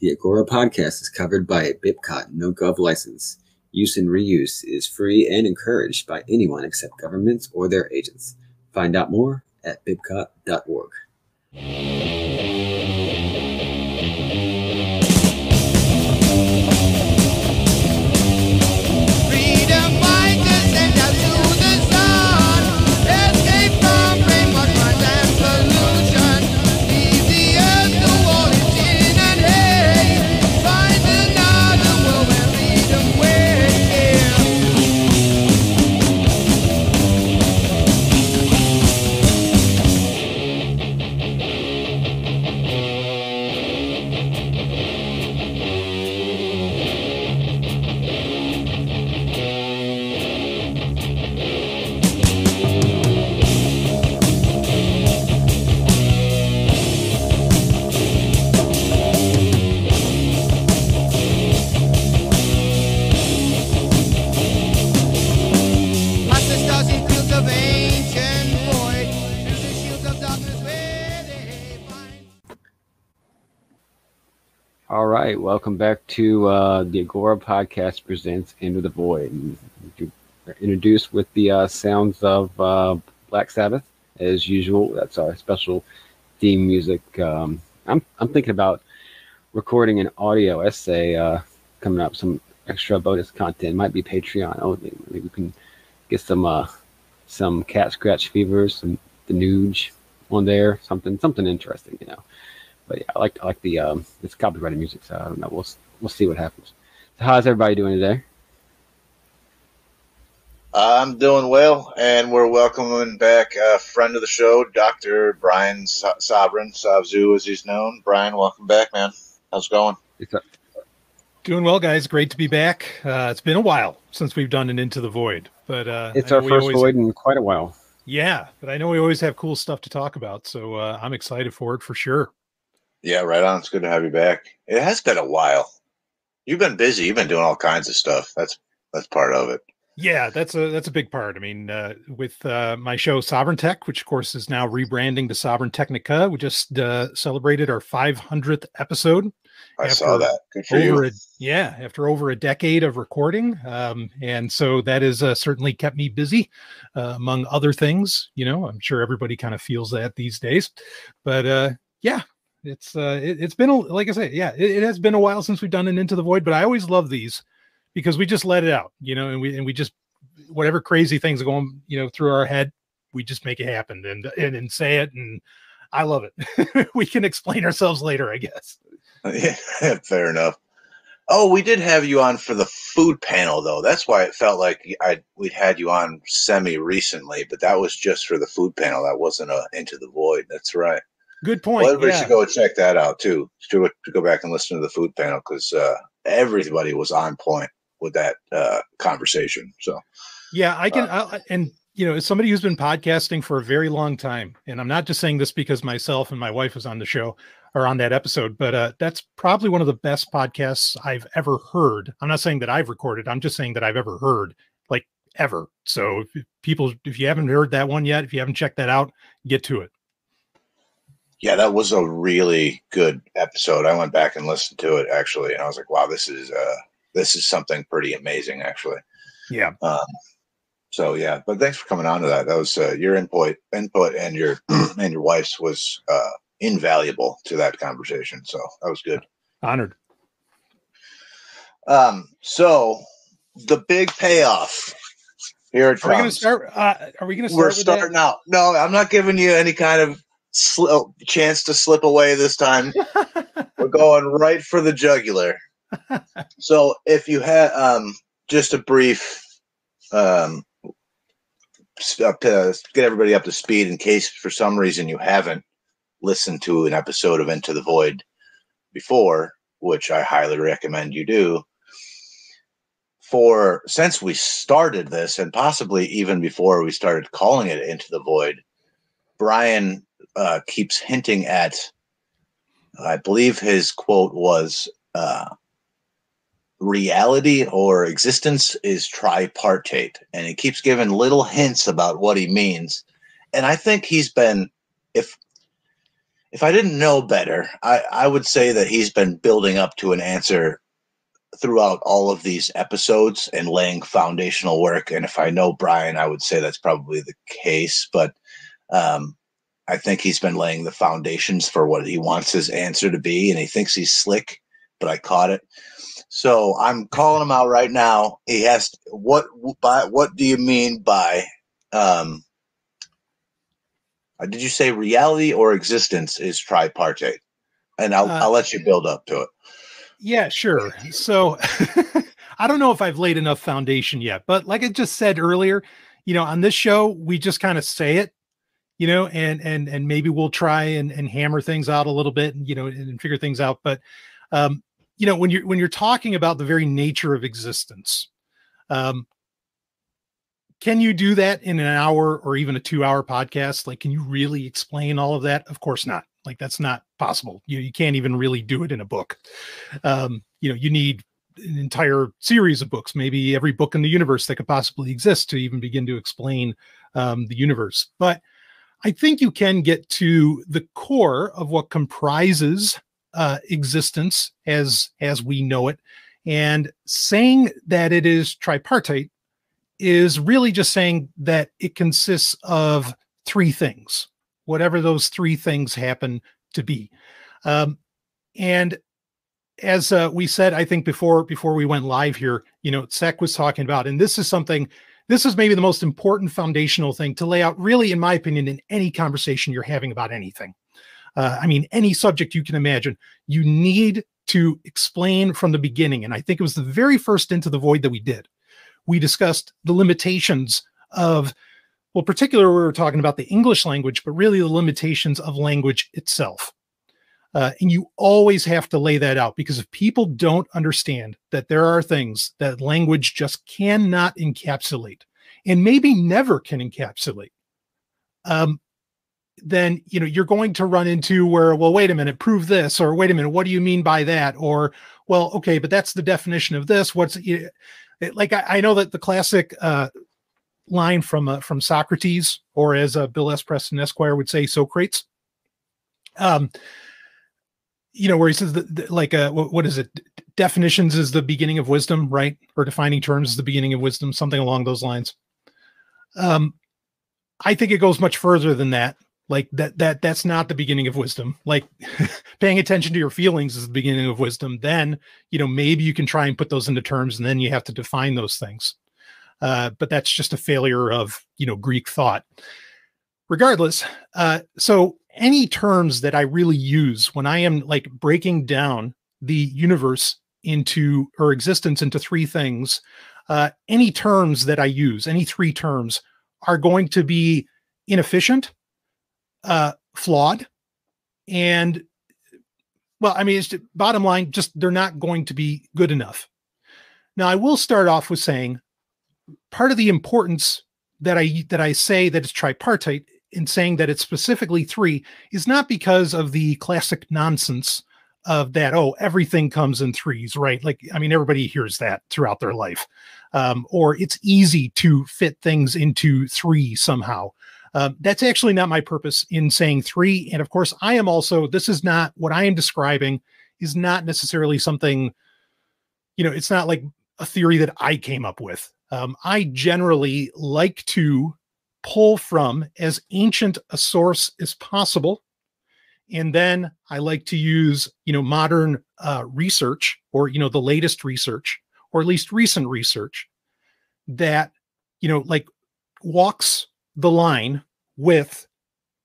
The Agora podcast is covered by a BIPCOT no gov license. Use and reuse is free and encouraged by anyone except governments or their agents. Find out more at bipcot.org. welcome back to uh, the Agora podcast presents Into the Void. Introduced with the uh, sounds of uh, Black Sabbath, as usual. That's our special theme music. Um, I'm I'm thinking about recording an audio essay uh, coming up, some extra bonus content. Might be Patreon only. Maybe we can get some uh, some cat scratch fevers, some the Nuge on there, something something interesting, you know but yeah, I like I like the um, it's copyrighted music, so I don't know. We'll we'll see what happens. So how's everybody doing today? I'm doing well, and we're welcoming back a friend of the show, Dr. Brian so- Sovereign, Savzu as he's known. Brian, welcome back, man. How's it going? It's a, Doing well, guys. Great to be back. Uh, it's been a while since we've done an Into the Void, but uh, it's our first always- void in quite a while. Yeah, but I know we always have cool stuff to talk about, so uh, I'm excited for it for sure. Yeah, right on. It's good to have you back. It has been a while. You've been busy. You've been doing all kinds of stuff. That's that's part of it. Yeah, that's a that's a big part. I mean, uh, with uh, my show Sovereign Tech, which of course is now rebranding to Sovereign Technica, we just uh, celebrated our 500th episode. I saw that. Good for you. a yeah after over a decade of recording um and so that has uh, certainly kept me busy uh, among other things you know i'm sure everybody kind of feels that these days but uh yeah it's uh it, has been a, like i say yeah it, it has been a while since we've done an into the void but i always love these because we just let it out you know and we and we just whatever crazy things are going you know through our head we just make it happen and and, and say it and i love it we can explain ourselves later i guess Yeah, fair enough. Oh, we did have you on for the food panel though. That's why it felt like I we'd had you on semi recently, but that was just for the food panel. That wasn't a into the void. That's right. Good point Well, everybody yeah. should go check that out too. To, to go back and listen to the food panel because uh, everybody was on point with that uh, conversation. So Yeah, I can, I, and you know, as somebody who's been podcasting for a very long time, and I'm not just saying this because myself and my wife was on the show or on that episode, but uh, that's probably one of the best podcasts I've ever heard. I'm not saying that I've recorded. I'm just saying that I've ever heard, like ever. So, if people, if you haven't heard that one yet, if you haven't checked that out, get to it. Yeah, that was a really good episode. I went back and listened to it actually, and I was like, wow, this is uh, this is something pretty amazing actually. Yeah, Um, so yeah, but thanks for coming on to that. That was uh, your input, input, and your and your wife's was uh, invaluable to that conversation. So that was good. honored. Um, so the big payoff here it Are we going to start? Uh, are we going to start? We're starting out. No, I'm not giving you any kind of sli- oh, chance to slip away this time. We're going right for the jugular. so if you had um, just a brief um, get everybody up to speed in case for some reason you haven't listened to an episode of Into the Void before, which I highly recommend you do. For since we started this, and possibly even before we started calling it Into the Void, Brian uh, keeps hinting at. I believe his quote was, uh, "Reality or existence is tripartite," and he keeps giving little hints about what he means. And I think he's been, if if I didn't know better, I, I would say that he's been building up to an answer throughout all of these episodes and laying foundational work. And if I know Brian, I would say that's probably the case. But um, I think he's been laying the foundations for what he wants his answer to be, and he thinks he's slick. But I caught it, so I'm calling him out right now. He has to, what by what do you mean by um, uh, did you say reality or existence is tripartite? And I'll, Uh, I'll let you build up to it. Yeah, sure. So I don't know if I've laid enough foundation yet, but like I just said earlier, you know, on this show, we just kind of say it, you know, and and and maybe we'll try and, and hammer things out a little bit and you know and, and figure things out. But um, you know, when you're when you're talking about the very nature of existence, um, can you do that in an hour or even a two hour podcast? Like, can you really explain all of that? Of course not. Like, that's not possible. You, you can't even really do it in a book. Um, you know, you need an entire series of books, maybe every book in the universe that could possibly exist to even begin to explain um, the universe. But I think you can get to the core of what comprises uh, existence as as we know it, and saying that it is tripartite is really just saying that it consists of three things, whatever those three things happen to be. Um, and as uh, we said, I think before before we went live here, you know, Sec was talking about, and this is something. This is maybe the most important foundational thing to lay out, really, in my opinion, in any conversation you're having about anything. Uh, I mean, any subject you can imagine, you need to explain from the beginning. And I think it was the very first Into the Void that we did. We discussed the limitations of, well, particularly we were talking about the English language, but really the limitations of language itself. Uh, and you always have to lay that out because if people don't understand that there are things that language just cannot encapsulate and maybe never can encapsulate, um, then you know you're going to run into where well wait a minute prove this or wait a minute what do you mean by that or well okay but that's the definition of this what's it, like I, I know that the classic uh, line from uh, from Socrates or as uh, Bill S. Preston Esquire would say Socrates. Um, you know, where he says that, like, uh, what, what is it? Definitions is the beginning of wisdom, right? Or defining terms is the beginning of wisdom, something along those lines. Um, I think it goes much further than that. Like that, that that's not the beginning of wisdom. Like paying attention to your feelings is the beginning of wisdom. Then, you know, maybe you can try and put those into terms, and then you have to define those things. Uh, but that's just a failure of, you know, Greek thought. Regardless, uh, so any terms that I really use when I am like breaking down the universe into or existence into three things, uh, any terms that I use, any three terms, are going to be inefficient, uh, flawed, and well, I mean, it's just, bottom line, just they're not going to be good enough. Now, I will start off with saying part of the importance that I that I say that it's tripartite in saying that it's specifically three is not because of the classic nonsense of that oh everything comes in threes right? Like i mean everybody hears that throughout their life. Um, or it's easy to fit things into three somehow. Um, that's actually not my purpose in saying three. And of course i am also this is not what i am describing is not necessarily something you know it's not like a theory that i came up with. Um, i generally like to pull from as ancient a source as possible. And then i like to use you know modern uh, research or you know the latest research or at least recent research that you know like walks the line with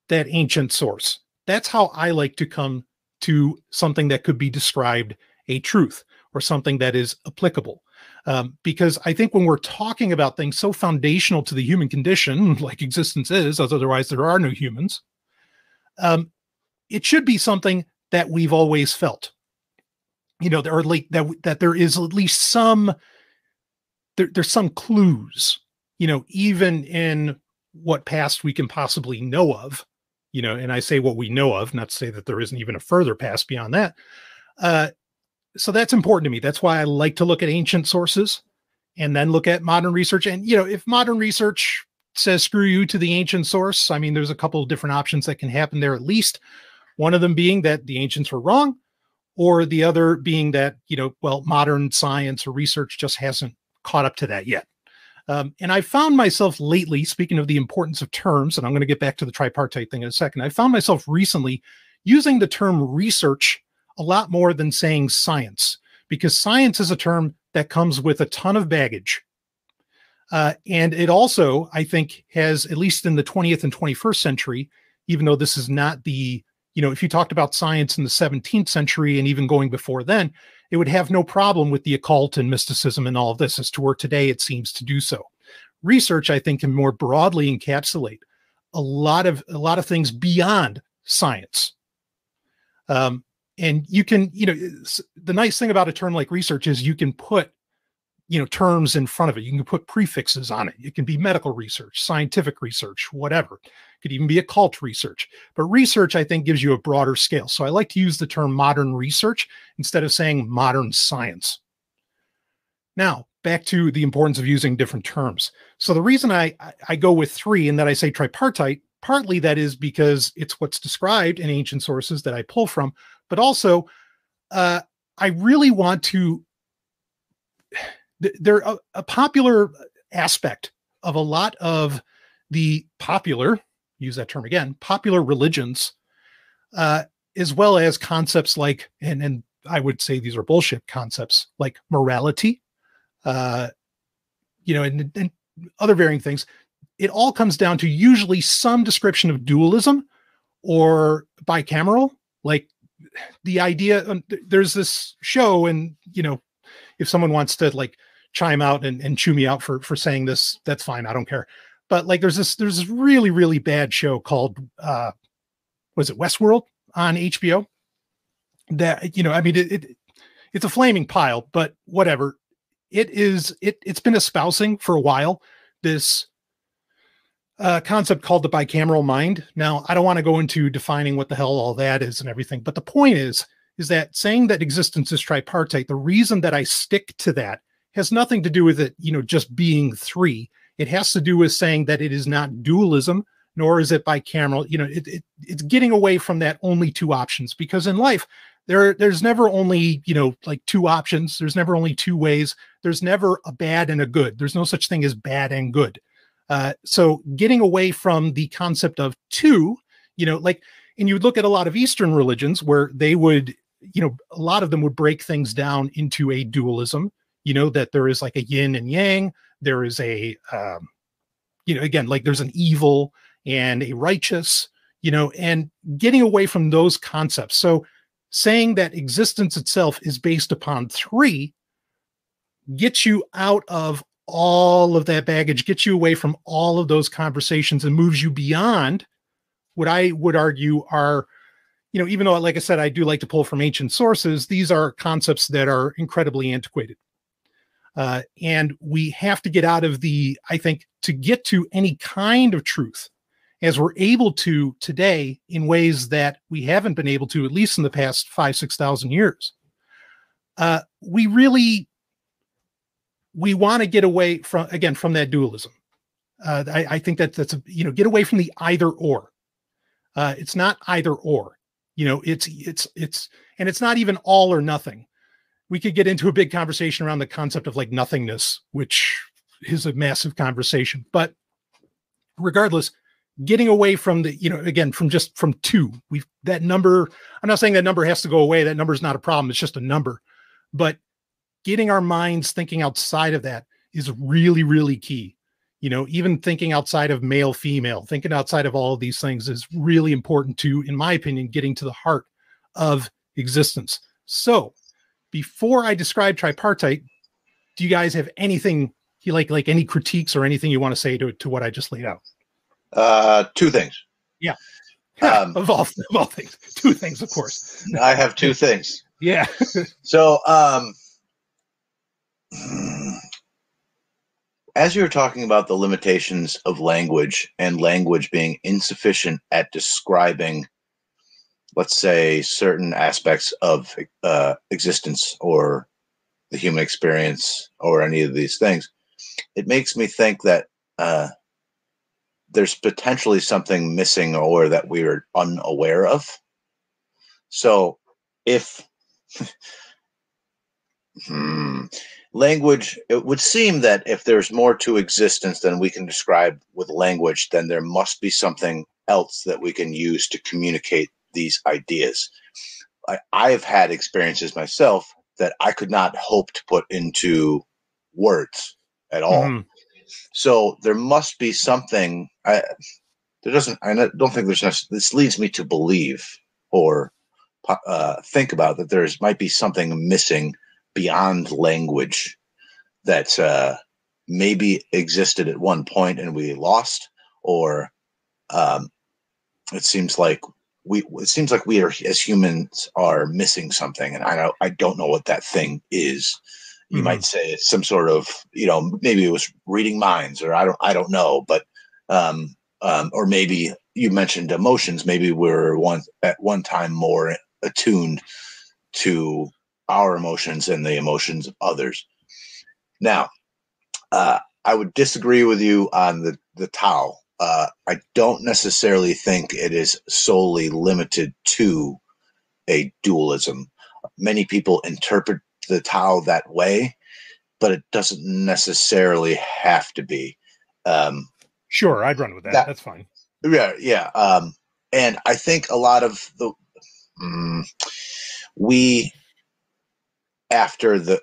that ancient source. That's how i like to come to something that could be described a truth or something that is applicable um, because I think when we're talking about things so foundational to the human condition, like existence is, as otherwise there are no humans, um, it should be something that we've always felt. You know, or like that that there is at least some there, there's some clues. You know, even in what past we can possibly know of. You know, and I say what we know of, not to say that there isn't even a further past beyond that. Uh, so that's important to me. That's why I like to look at ancient sources and then look at modern research. And you know, if modern research says screw you to the ancient source, I mean, there's a couple of different options that can happen there at least. One of them being that the ancients were wrong, or the other being that, you know, well, modern science or research just hasn't caught up to that yet. Um, and I found myself lately, speaking of the importance of terms, and I'm going to get back to the tripartite thing in a second. I found myself recently using the term research a lot more than saying science, because science is a term that comes with a ton of baggage. Uh, and it also, I think, has, at least in the 20th and 21st century, even though this is not the, you know, if you talked about science in the 17th century and even going before then, it would have no problem with the occult and mysticism and all of this, as to where today it seems to do so. Research, I think, can more broadly encapsulate a lot of a lot of things beyond science. Um, and you can, you know, the nice thing about a term like research is you can put you know terms in front of it. You can put prefixes on it. It can be medical research scientific research whatever. It could even be occult research. But research i think gives you a broader scale. So i like to use the term modern research instead of saying modern science. Now back to the importance of using different terms. So the reason i i go with three and that i say tripartite partly that is because it's what's described in ancient sources that i pull from but also uh, i really want to they're a, a popular aspect of a lot of the popular use that term again popular religions uh, as well as concepts like and and i would say these are bullshit concepts like morality uh, you know and, and other varying things. It all comes down to usually some description of dualism or bicameral like the idea um, there's this show and you know if someone wants to like chime out and, and chew me out for for saying this, that's fine. I don't care. But like there's this there's this really, really bad show called uh was it Westworld on HBO? That you know, I mean it, it it's a flaming pile, but whatever. It is it it's been espousing for a while this uh, concept called the bicameral mind. Now, I don't want to go into defining what the hell all that is and everything, but the point is, is that saying that existence is tripartite, the reason that I stick to that has nothing to do with it, you know, just being three. It has to do with saying that it is not dualism, nor is it bicameral. You know, it, it it's getting away from that only two options because in life there there's never only you know like two options. There's never only two ways. There's never a bad and a good. There's no such thing as bad and good. Uh, so getting away from the concept of two, you know, like, and you would look at a lot of Eastern religions where they would, you know, a lot of them would break things down into a dualism you know that there is like a yin and yang there is a um, you know again like there's an evil and a righteous you know and getting away from those concepts. So saying that existence itself is based upon three gets you out of all of that baggage gets you away from all of those conversations and moves you beyond what i would argue are you know even though like i said i do like to pull from ancient sources these are concepts that are incredibly antiquated uh, and we have to get out of the, I think, to get to any kind of truth as we're able to today in ways that we haven't been able to, at least in the past five, 6,000 years. Uh, we really, we want to get away from, again, from that dualism. Uh, I, I, think that that's, a, you know, get away from the either or. Uh, it's not either or, you know, it's, it's, it's, and it's not even all or nothing we could get into a big conversation around the concept of like nothingness, which is a massive conversation. But regardless, getting away from the, you know, again, from just from two, we've that number. I'm not saying that number has to go away. That number is not a problem. It's just a number. But getting our minds thinking outside of that is really, really key. You know, even thinking outside of male, female, thinking outside of all of these things is really important to, in my opinion, getting to the heart of existence. So before I describe tripartite, do you guys have anything you like, like any critiques or anything you want to say to to what I just laid out? Uh, two things. Yeah. Um, of all of all things, two things, of course. I have two things. Yeah. so, um, as you were talking about the limitations of language and language being insufficient at describing let's say, certain aspects of uh, existence or the human experience or any of these things, it makes me think that uh, there's potentially something missing or that we're unaware of. So if hmm, language, it would seem that if there's more to existence than we can describe with language, then there must be something else that we can use to communicate these ideas. I, I've had experiences myself that I could not hope to put into words at all. Mhm. So there must be something. I there doesn't. I don't think there's. This leads me to believe or uh, think about that. There's might be something missing beyond language that uh, maybe existed at one point and we lost, or um, it seems like we. It seems like we are as humans are missing something, and I don't. I don't know what that thing is you Mhm. might say it's some sort of you know maybe it was reading minds or i don't i don't know but um um or maybe you mentioned emotions maybe we're one at one time more attuned to our emotions and the emotions of others now uh i would disagree with you on the the tao uh i don't necessarily think it is solely limited to a dualism many people interpret the Tao that way, but it doesn't necessarily have to be. Um, Sure, I'd run with that. That- That's fine. yeah, yeah. Um, and I think a lot of the mm, we after the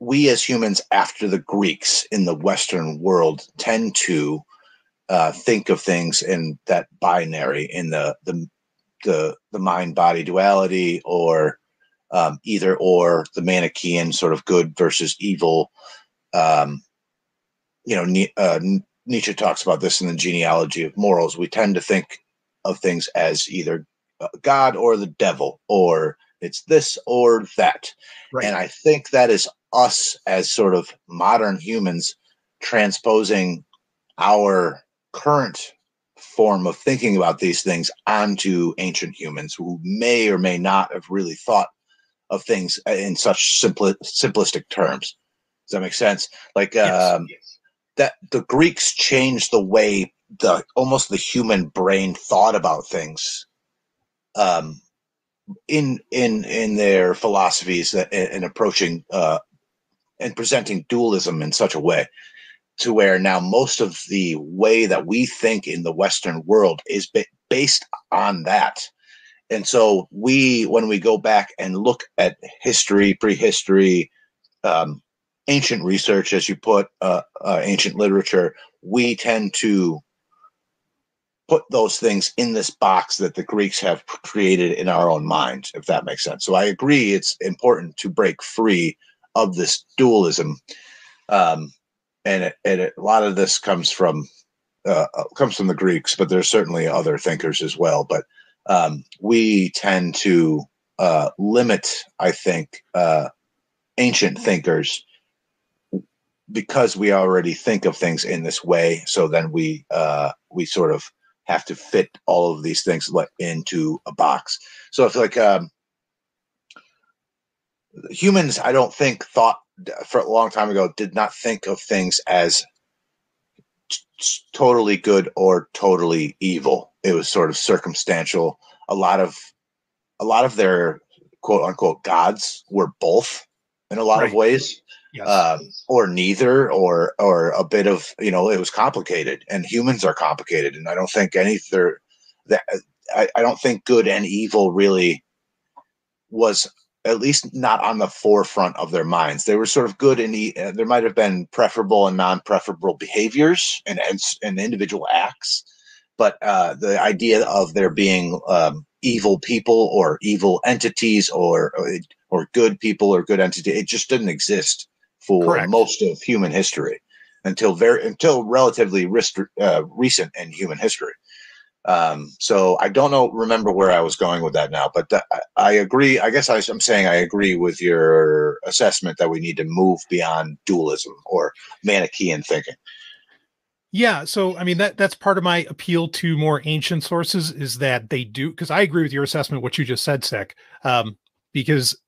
we as humans after the Greeks in the Western world tend to uh, think of things in that binary in the the the, the mind body duality or um, either or the Manichaean sort of good versus evil. Um, you know, uh, Nietzsche talks about this in the genealogy of morals. We tend to think of things as either uh, God or the devil, or it's this or that. Right. And I think that is us as sort of modern humans transposing our current form of thinking about these things onto ancient humans who may or may not have really thought of things in such simpli- simplistic terms. Does that make sense? Like Yes. um, that the Greeks changed the way the almost the human brain thought about things um, in in in their philosophies in approaching uh, and presenting dualism in such a way to where now most of the way that we think in the Western world is ba- based on that. And so we, when we go back and look at history, prehistory, um, ancient research, as you put, uh, uh, ancient literature, we tend to put those things in this box that the Greeks have created in our own minds, if that makes sense. So I agree, it's important to break free of this dualism. Um, and it, it, a lot of this comes from uh, uh, comes from the Greeks, but there's certainly other thinkers as well. But um, we tend to uh, limit, I think, uh, ancient thinkers because we already think of things in this way. So then we uh, we sort of have to fit all of these things like into a box. So if like um, humans, I don't think thought for a long time ago did not think of things as t- totally good or totally evil. It was sort of circumstantial. A lot of a lot of their quote unquote gods were both in a lot of ways Um, or neither, or or a bit of you know it was complicated, and humans are complicated, and I don't think any there that I, I don't think good and evil really was at least not on the forefront of their minds. They were sort of good and uh, there might have been preferable and non-preferable behaviors and and, and individual acts, but uh, the idea of there being um, evil people or evil entities or or good people or good entity, it just didn't exist for Correct. most of human history until very until relatively uh, recent in human history. Um, so I don't know, remember where I was going with that now, but that, I, I agree. I guess I, I'm saying I agree with your assessment that we need to move beyond dualism or Manichaean thinking. Yeah, so I mean that that's part of my appeal to more ancient sources is that they do because I agree with your assessment what you just said, Sec, um, because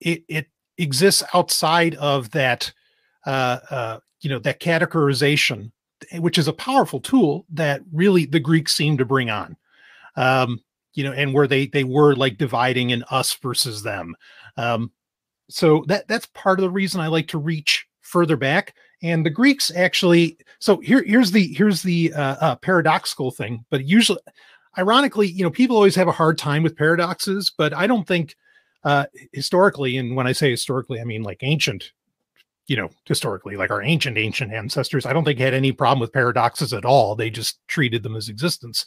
it it exists outside of that uh, uh, you know that categorization, which is a powerful tool that really the Greeks seem to bring on. Um, you know, and where they they were like dividing in us versus them. Um, so that that's part of the reason I like to reach further back. And the Greeks actually, so here here's the here's the uh, uh, paradoxical thing. But usually, ironically, you know, people always have a hard time with paradoxes, but I don't think uh, historically, and when I say historically, I mean like ancient you know, historically, like our ancient, ancient ancestors, I don't think had any problem with paradoxes at all. They just treated them as existence.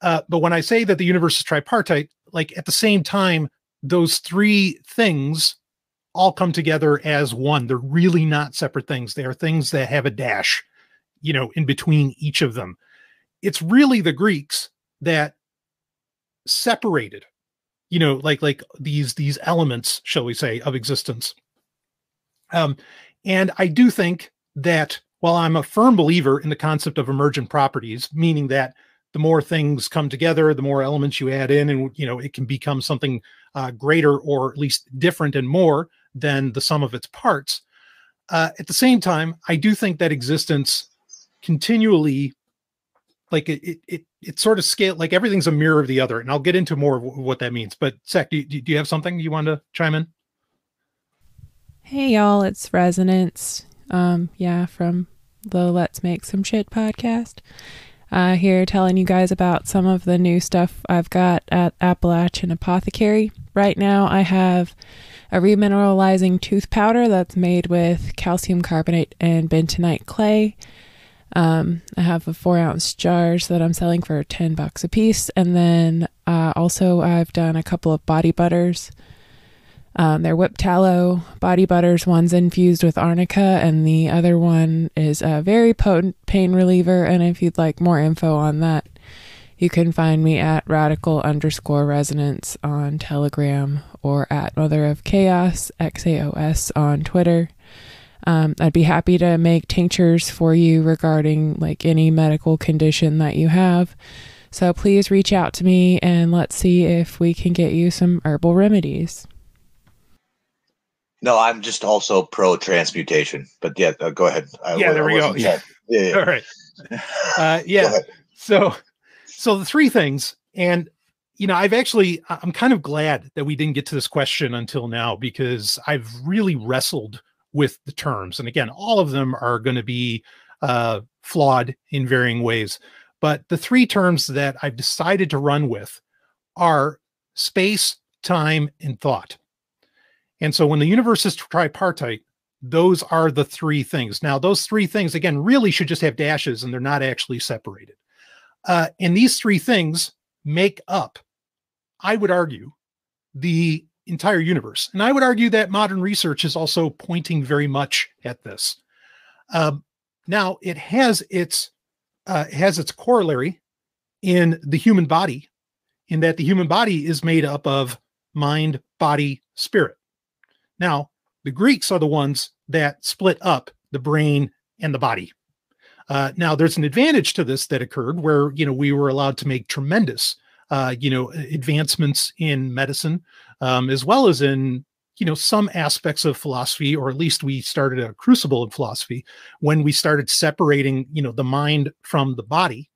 Uh, but when I say that the universe is tripartite, like at the same time, those three things all come together as one. They're really not separate things. They are things that have a dash, you know, in between each of them. It's really the Greeks that separated, you know, like like these these elements, shall we say, of existence um, and I do think that while I'm a firm believer in the concept of emergent properties, meaning that the more things come together, the more elements you add in, and you know it can become something uh, greater or at least different and more than the sum of its parts. Uh, at the same time, I do think that existence continually, like it, it, it, it sort of scale, like everything's a mirror of the other, and I'll get into more of what that means. But Zach, do, do you have something you want to chime in? Hey y'all, it's Resonance. Um, yeah, from the Let's Make Some Shit podcast. Uh, here telling you guys about some of the new stuff I've got at Appalachian Apothecary. Right now, I have a remineralizing tooth powder that's made with calcium carbonate and bentonite clay. Um, I have a four ounce jars that I'm selling for 10 bucks a piece. And then uh, also, I've done a couple of body butters um, they're whipped tallow body butters. One's infused with arnica, and the other one is a very potent pain reliever. And if you'd like more info on that, you can find me at radical underscore resonance on Telegram or at Mother of Chaos XAOS on Twitter. Um, I'd be happy to make tinctures for you regarding like any medical condition that you have. So please reach out to me and let's see if we can get you some herbal remedies. No, I'm just also pro transmutation. But yeah, uh, go ahead. I, Yeah, there we go. Yeah, yeah, yeah. All right. Uh, yeah. So, so the three things, and you know, I've actually, I- I'm kind of glad that we didn't get to this question until now because I've really wrestled with the terms, and again, all of them are going to be uh, flawed in varying ways. But the three terms that I've decided to run with are space, time, and thought. And so when the universe is tripartite, those are the three things. Now, those three things, again, really should just have dashes and they're not actually separated. Uh, and these three things make up, I would argue, the entire universe. And I would argue that modern research is also pointing very much at this. Um, now, it has its uh, has its corollary in the human body, in that the human body is made up of mind, body, spirit. Now, the Greeks are the ones that split up the brain and the body. Uh, now, there's an advantage to this that occurred where you know we were allowed to make tremendous uh, you know advancements in medicine um, as well as in you know some aspects of philosophy, or at least we started a crucible in philosophy when we started separating you know the mind from the body.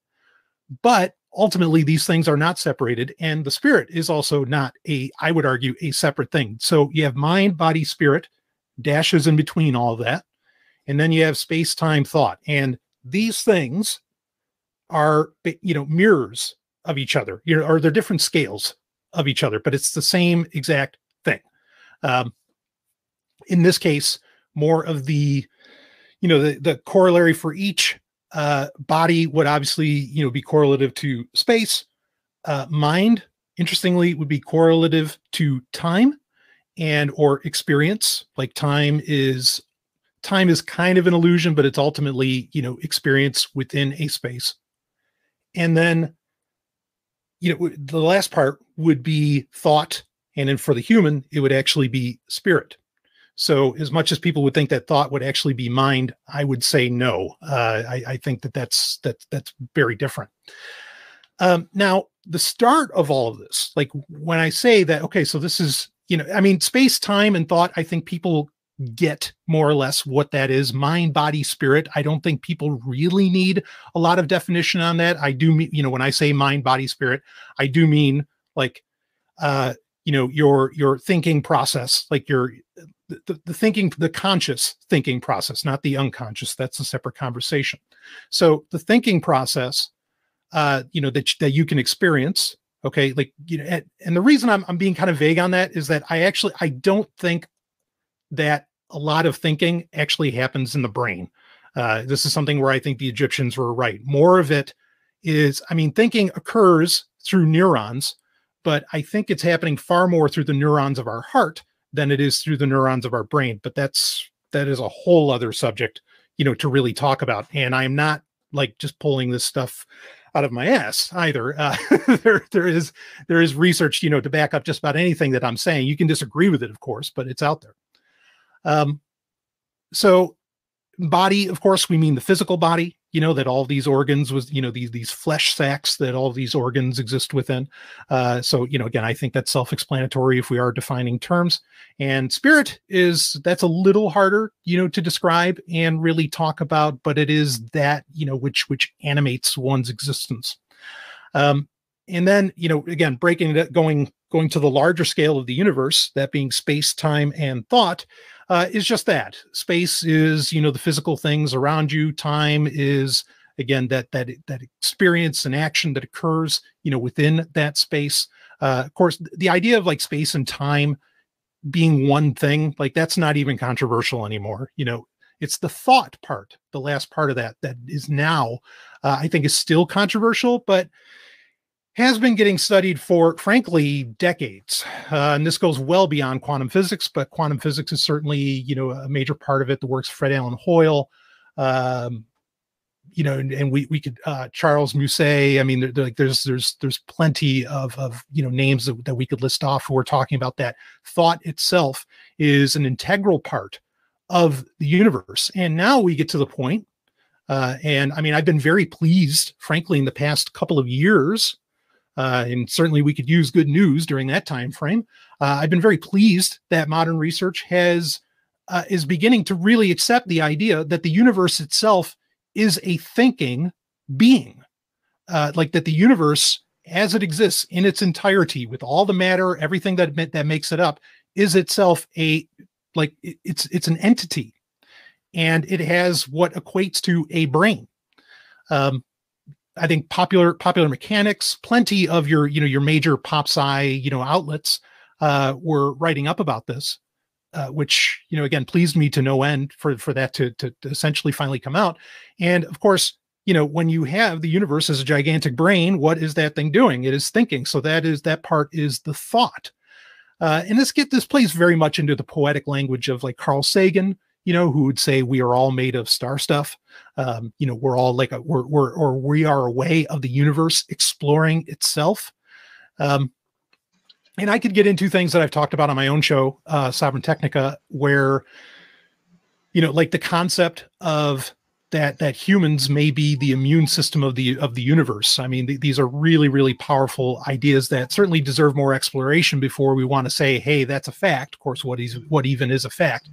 But ultimately these things are not separated and the spirit is also not a i would argue a separate thing. So you have mind body spirit dashes in between all that and then you have space time thought. And these things are you know mirrors of each other. You know or they're different scales of each other but it's the same exact thing. Um, in this case more of the you know the, the corollary for each uh, body would obviously you know be correlative to space. Uh, mind interestingly would be correlative to time and or experience. Like time is time is kind of an illusion but it's ultimately you know experience within a space. And then you know the last part would be thought and then for the human it would actually be spirit so, as much as people would think that thought would actually be mind, I would say no. Uh, I, I think that that's that's that's very different. Um, now, the start of all of this, like when I say that, okay, so this is you know, I mean, space, time, and thought. I think people get more or less what that is. Mind body spirit i don't think people really need a lot of definition on that. I do mean you know when i say mind body spirit i do mean like uh you know your your thinking process like your the, the thinking the conscious thinking process not the unconscious. That's a separate conversation. So the thinking process uh you know that that you can experience okay like you know and, and the reason I'm, I'm being kind of vague on that is that i actually i don't think that a lot of thinking actually happens in the brain. Uh, this is something where I think the Egyptians were right. More of it is, I mean, thinking occurs through neurons, but I think it's happening far more through the neurons of our heart than it is through the neurons of our brain. But that's that is a whole other subject, you know, to really talk about. And I'm not like just pulling this stuff out of my ass either. Uh, there, there is there is research, you know, to back up just about anything that I'm saying. You can disagree with it, of course, but it's out there. Um, so body, of course, we mean the physical body, you know, that all these organs was, you know, these, these flesh sacks that all these organs exist within. Uh, so, you know, again, I think that's self-explanatory if we are defining terms and spirit is, that's a little harder, you know, to describe and really talk about, but it is that, you know, which, which animates one's existence. Um, and then, you know, again, breaking it, going, going to the larger scale of the universe, that being space, time, and thought, uh, is just that. Space is, you know, the physical things around you. Time is again that that that experience and action that occurs, you know, within that space. Uh, of course, the idea of like space and time being one thing, like that's not even controversial anymore. You know, it's the thought part, the last part of that, that is now, uh, I think, is still controversial, but has been getting studied for, frankly, decades. Uh, and this goes well beyond quantum physics, but quantum physics is certainly, you know, a major part of it. The works of Fred Allen Hoyle, um, you know, and, and, we we could uh, Charles Musset. I mean, there, like there's there's there's plenty of of you know names that, that we could list off who are talking about that. Thought itself is an integral part of the universe, and now we get to the point. Uh, and I mean, I've been very pleased, frankly, in the past couple of years uh, and certainly we could use good news during that time frame. Uh, I've been very pleased that modern research has uh, is beginning to really accept the idea that the universe itself is a thinking being, uh, like that the universe as it exists in its entirety with all the matter, everything that that makes it up, is itself a like it's it's an entity, and it has what equates to a brain. Um, I think popular popular mechanics, plenty of your you know your major pop sci you know outlets uh, were writing up about this, uh, which you know again pleased me to no end for for that to, to to essentially finally come out. And of course, you know when you have the universe as a gigantic brain, what is that thing doing? It is thinking. So that is that part is the thought. Uh, and this get this plays very much into the poetic language of like Carl Sagan, you know, who would say we are all made of star stuff. Um, you know, we're all like a we're, we're or we are a way of the universe exploring itself. Um, and I could get into things that I've talked about on my own show, uh, Sovereign Technica, where you know, like the concept of that that humans may be the immune system of the of the universe. I mean, th- these are really really powerful ideas that certainly deserve more exploration before we want to say, "Hey, that's a fact." Of course, what is what even is a fact?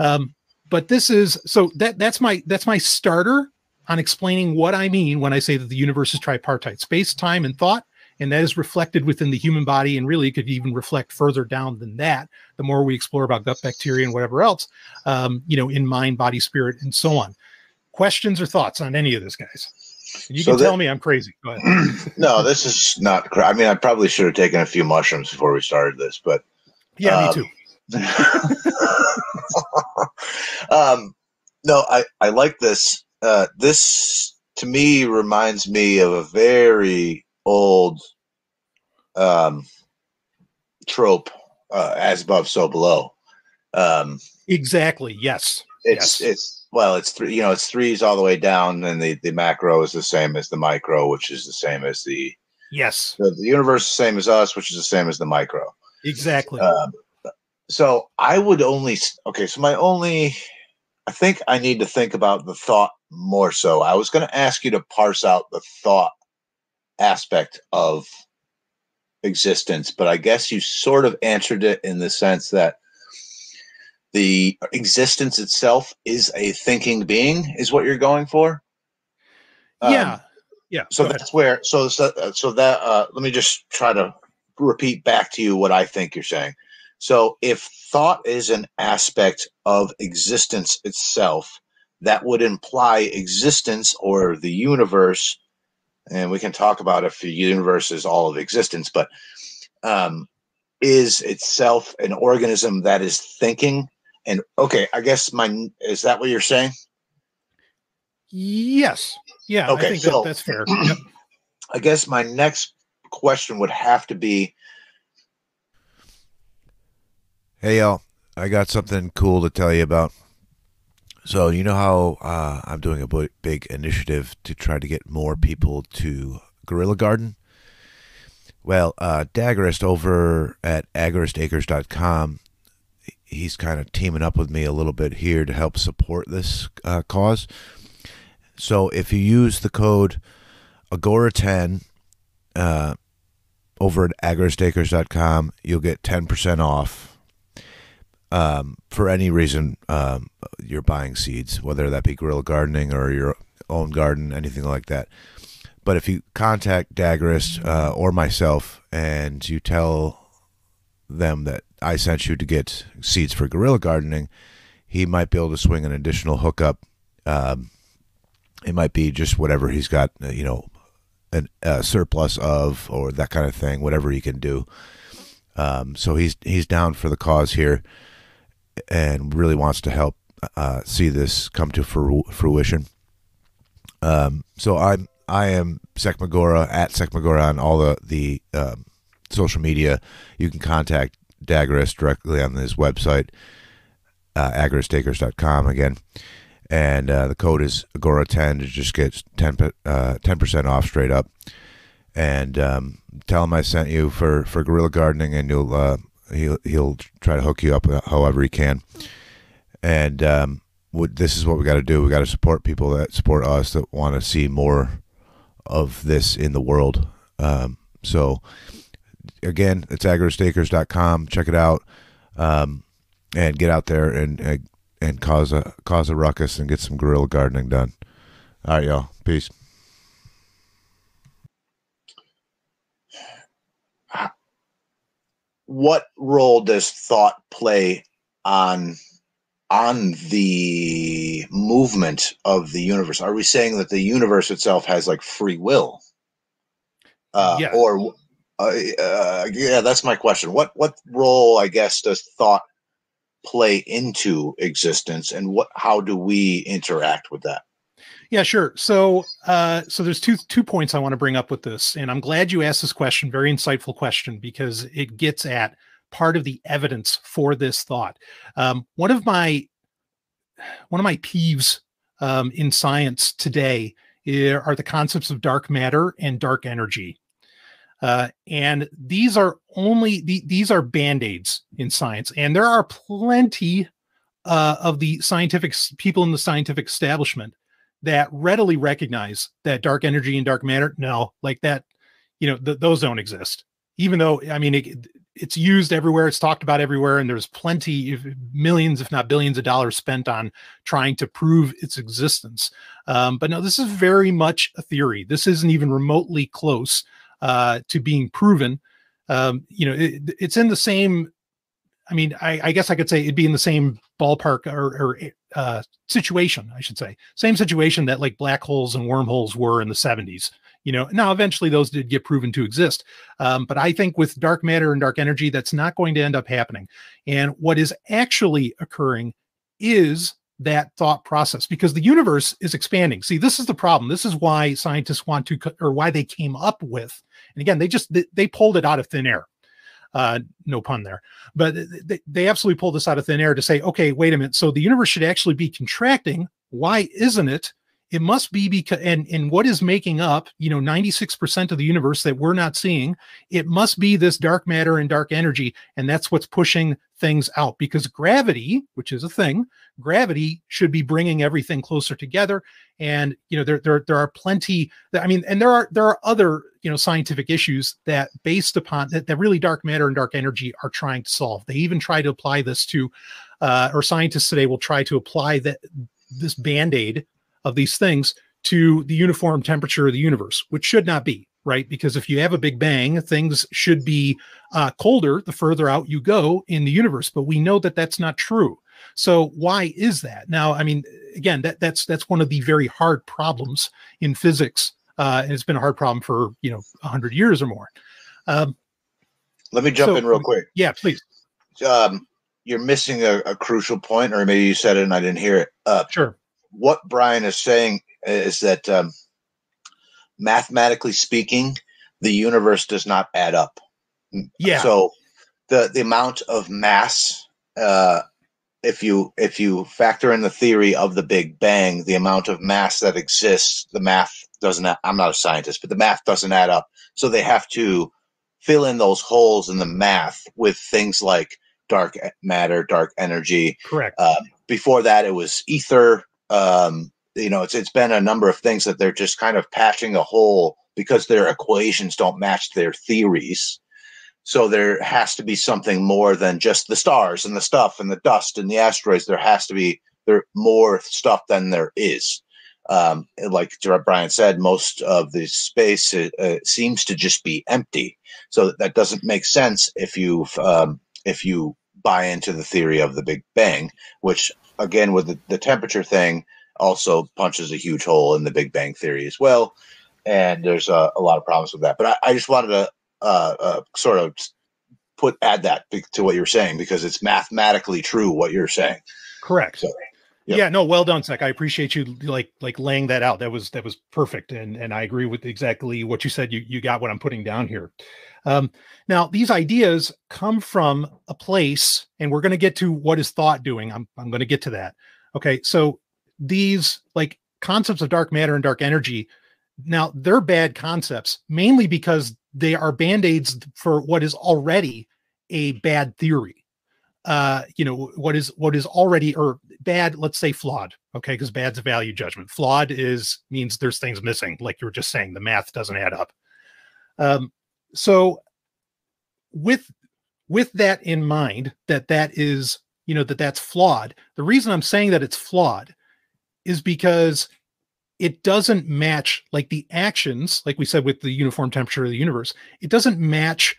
Um, but this is so that that's my that's my starter on explaining what I mean when I say that the universe is tripartite space, time, and thought. And that is reflected within the human body, and really could even reflect further down than that. The more we explore about gut bacteria and whatever else, um, you know, in mind, body, spirit, and so on. Questions or thoughts on any of this, guys? You so can that, tell me I'm crazy. no, this is not. I mean, I probably should have taken a few mushrooms before we started this, but yeah, um, me too. um, no, I, I like this. Uh, this to me reminds me of a very old um, trope, uh, as above, so below. Um, exactly. Yes. It's yes. it's well, it's three. You know, it's threes all the way down, and the the macro is the same as the micro, which is the same as the yes. The, the universe is the same as us, which is the same as the micro. Exactly. Um, so I would only okay. So my only, I think I need to think about the thought more. So I was going to ask you to parse out the thought aspect of existence, but I guess you sort of answered it in the sense that the existence itself is a thinking being is what you're going for Um, yeah. Yeah. so that's where so so, so that uh let me just try to repeat back to you what i think you're saying so if thought is an aspect of existence itself that would imply existence or the universe and we can talk about if the universe is all of existence but um is itself an organism that is thinking and okay i guess my is that what you're saying Yes. Yeah. Okay, I think so- that, that's fair. Yep. I guess my next question would have to be Hey, y'all. I got something cool to tell you about. So, you know how uh, I'm doing a big initiative to try to get more people to Guerrilla Garden? Well, uh, Daggerist over at agaristacres.com, he's kind of teaming up with me a little bit here to help support this uh, cause. So, if you use the code Agora10 uh, over at agaristacres.com, you'll get 10% off um, for any reason um, you're buying seeds, whether that be guerrilla gardening or your own garden, anything like that. But if you contact Daggerist uh, or myself and you tell them that I sent you to get seeds for guerrilla gardening, he might be able to swing an additional hookup. Um, it might be just whatever he's got, uh, you know, a surplus of or that kind of thing, whatever he can do. Um, so he's he's down for the cause here and really wants to help uh, see this come to fruition. Um, so I'm I am Sekmagora at Sekmagora on all the the um, social media. You can contact Daggerist directly on his website, uh, again. And uh, the code is Agora10 to just get 10 uh, 10% off straight up. And um, tell him I sent you for, for guerrilla gardening, and you'll uh, he'll he'll try to hook you up however he can. And um, what, this is what we got to do. We got to support people that support us that want to see more of this in the world. Um, so again, it's agrostakers.com. Check it out, um, and get out there and and and cause a cause a ruckus and get some guerrilla gardening done. All right, y'all. Peace. What role does thought play on on the movement of the universe? Are we saying that the universe itself has like free will? Uh, Yeah. or uh, uh, yeah that's my question. What what role i guess does thought play into existence and what how do we interact with that Yeah, sure. So, uh, so there's two two points I want to bring up with this, and I'm glad you asked this question. Very insightful question because it gets at part of the evidence for this thought. Um, one of my one of my peeves um, in science today are the concepts of dark matter and dark energy. Uh, and these are only the, these are band-aids in science and there are plenty uh, of the scientific people in the scientific establishment that readily recognize that dark energy and dark matter no like that you know th- those don't exist. Even though i mean it, it's used everywhere it's talked about everywhere and there's plenty millions if not billions of dollars spent on trying to prove its existence. Um, but no this is very much a theory. This isn't even remotely close uh, to being proven. Um, you know it, it's in the same i mean I, I guess i could say it'd be in the same ballpark or, or uh, situation, I should say. Same situation that like black holes and wormholes were in the 70s. You know, now eventually those did get proven to exist. Um, but I think with dark matter and dark energy, that's not going to end up happening. And what is actually occurring is that thought process because the universe is expanding. See, this is the problem. This is why scientists want to, or why they came up with, and again, they just, they, they pulled it out of thin air. Uh, no pun there but they, they absolutely pulled this out of thin air to say, okay, wait a minute. So the universe should actually be contracting. Why isn't it? It must be because, and, and what is making up, you know, 96% of the universe that we're not seeing, it must be this dark matter and dark energy. And that's what's pushing things out because gravity, which is a thing, gravity should be bringing everything closer together. And, you know, there, there, there are plenty I mean, and there are, there are other, you know, scientific issues that based upon that, that really dark matter and dark energy are trying to solve. They even try to apply this to uh, or scientists today will try to apply that this band-aid of these things to the uniform temperature of the universe, which should not be right? Because if you have a big bang things should be uh, colder the further out you go in the universe but we know that that's not true. So why is that? Now i mean again that that's that's one of the very hard problems in physics uh, and it's been a hard problem for you know 100 years or more. Um, Let me jump So- in real quick. yeah please. Um, you're missing a, a crucial point, or maybe you said it and I didn't hear it. Uh, sure what Brian is saying is that um, mathematically speaking, the universe does not add up. yeah So the the amount of mass, uh, if you if you factor in the theory of the Big Bang, the amount of mass that exists, the math doesn't. I'm not a scientist, but the math doesn't add up. So they have to fill in those holes in the math with things like dark matter, dark energy, correct uh, before that, it was ether. Um, you know, it's it's been a number of things that they're just kind of patching a hole because their equations don't match their theories. So there has to be something more than just the stars and the stuff and the dust and the asteroids. There has to be there more stuff than there is. Um, like Brian said, most of the space uh, uh, seems to just be empty. So that doesn't make sense if you um, if you buy into the theory of the Big Bang, which again with the, the temperature thing also punches a huge hole in the Big Bang theory as well. And there's a, a lot of problems with that. But I, I just wanted to uh, uh, sort of put add that to what you're saying because it's mathematically true what you're saying. correct So, yep. yeah no well done sec i appreciate you like like laying that out that was that was perfect and and i agree with exactly what you said you you got what i'm putting down here um now these ideas come from a place and we're going to get to what is thought doing. I'm, I'm going to get to that. Okay so these like concepts of dark matter and dark energy now they're bad concepts mainly because they are band-aids for what is already a bad theory. Uh you know what is what is already or bad let's say flawed okay because bad's a value judgment. Flawed is means there's things missing like you were just saying the math doesn't add up. Um so with with that in mind that that is you know that that's flawed the reason i'm saying that it's flawed is because it doesn't match like the actions like we said with the uniform temperature of the universe it doesn't match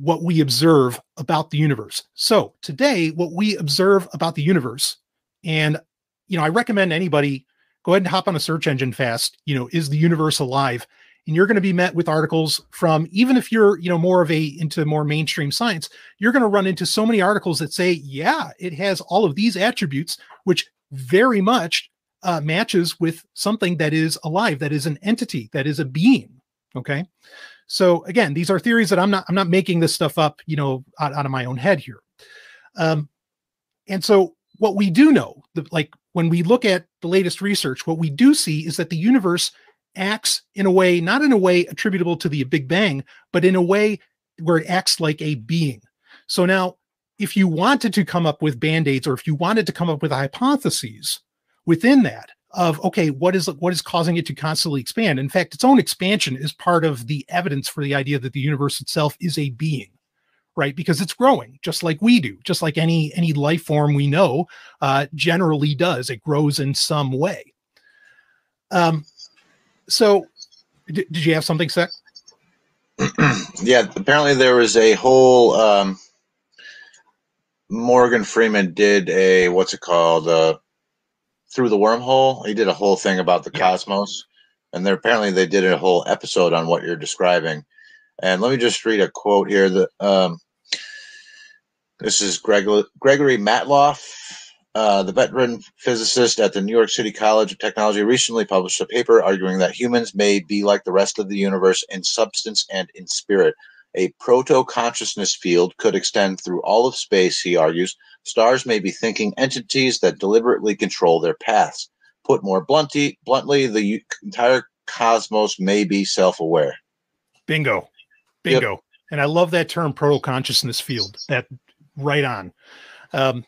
what we observe about the universe. So today what we observe about the universe and you know i recommend anybody go ahead and hop on a search engine fast you know is the universe alive and you're going to be met with articles from even if you're you know more of a into more mainstream science you're going to run into so many articles that say yeah it has all of these attributes which very much uh, matches with something that is alive that is an entity that is a being okay? So again these are theories that i'm not i'm not making this stuff up you know out, out of my own head here. Um and so what we do know the, like when we look at the latest research what we do see is that the universe acts in a way not in a way attributable to the big bang but in a way where it acts like a being. So now if you wanted to come up with band-aids or if you wanted to come up with hypotheses within that of okay what is what is causing it to constantly expand? In fact its own expansion is part of the evidence for the idea that the universe itself is a being right? Because it's growing just like we do just like any any life form we know uh generally does. It grows in some way. Um so d- did you have something sec yeah, apparently there was a whole um, Morgan Freeman did a what's it called uh, through the wormhole. He did a whole thing about the Yeah. cosmos, and there apparently they did a whole episode on what you're describing. And let me just read a quote here. That um, this is Greg, Gregory Matloff, uh, the veteran physicist at the New York City College of Technology, recently published a paper arguing that humans may be like the rest of the universe in substance and in spirit. A proto consciousness field could extend through all of space, he argues. Stars may be thinking entities that deliberately control their paths. Put more bluntly, bluntly the entire cosmos may be self aware. bingo bingo and i love that term proto consciousness field that right on um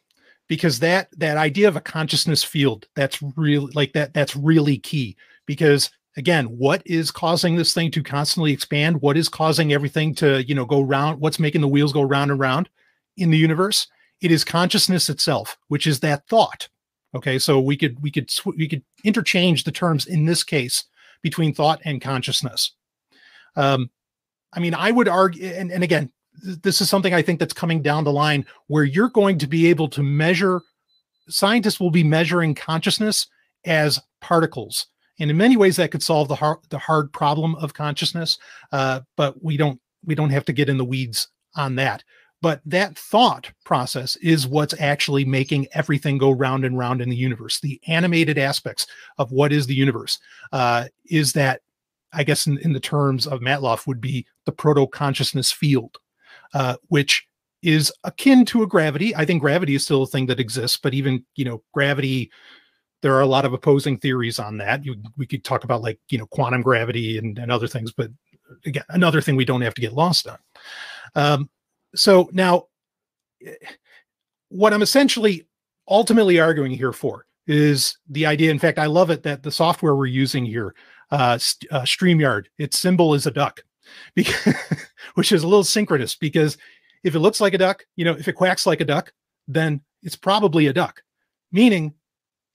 because that that idea of a consciousness field that's really like that that's really key because again what is causing this thing to constantly expand what is causing everything to you know go round what's making the wheels go round and round in the universe it is consciousness itself, which is that thought. Okay, so we could we could we could interchange the terms in this case between thought and consciousness. Um, I mean, I would argue, and, and again, this is something I think that's coming down the line where you're going to be able to measure. Scientists will be measuring consciousness as particles, and in many ways, that could solve the hard the hard problem of consciousness. Uh, but we don't we don't have to get in the weeds on that. But that thought process is what's actually making everything go round and round in the universe. The animated aspects of what is the universe uh, is that, I guess, in, in the terms of Matloff, would be the proto consciousness field, uh, which is akin to a gravity. I think gravity is still a thing that exists, but even you know, gravity. There are a lot of opposing theories on that. You, we could talk about like you know quantum gravity and, and other things, but again, another thing we don't have to get lost on. Um, so now, what I'm essentially ultimately arguing here for is the idea. In fact, I love it that the software we're using here, uh, uh, StreamYard, its symbol is a duck, because, which is a little synchronous because if it looks like a duck, you know, if it quacks like a duck, then it's probably a duck, meaning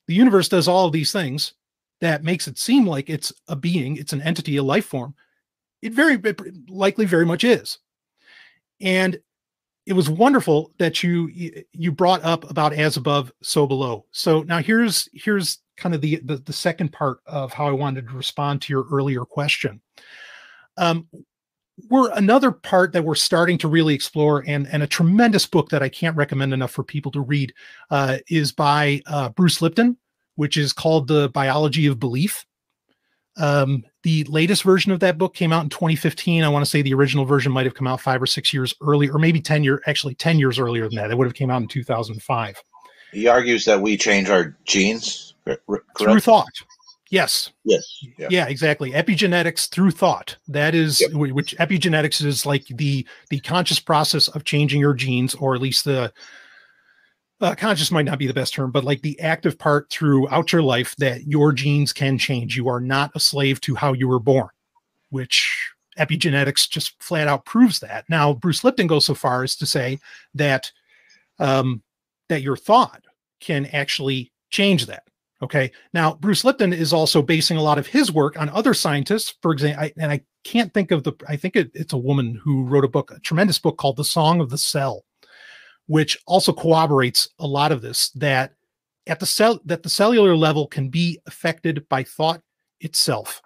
the universe does all of these things that makes it seem like it's a being, it's an entity, a life form. It very it likely very much is. And it was wonderful that you you brought up about as above so below so now here's here's kind of the the, the second part of how i wanted to respond to your earlier question um we're another part that we're starting to really explore and and a tremendous book that i can't recommend enough for people to read uh, is by uh, bruce lipton which is called the biology of belief um, the latest version of that book came out in 2015. I want to say the original version might have come out five or six years earlier, or maybe 10 years, actually 10 years earlier than that. It would have came out in 2005. He argues that we change our genes. cor- cor- Through Correct? thought. Yes. Yes. Yeah. Yeah. exactly. Epigenetics through thought. That is Yep. which epigenetics is like the the conscious process of changing your genes, or at least the uh, conscious might not be the best term, but like the active part throughout your life that your genes can change. You are not a slave to how you were born, which epigenetics just flat out proves that. Now, Bruce Lipton goes so far as to say that um, that your thought can actually change that. Okay. Now, Bruce Lipton is also basing a lot of his work on other scientists. For example, I, and I can't think of the, I think it, it's a woman who wrote a book, a tremendous book called The Song of the Cell, which also corroborates a lot of this that at the cell, that the cellular level can be affected by thought itself.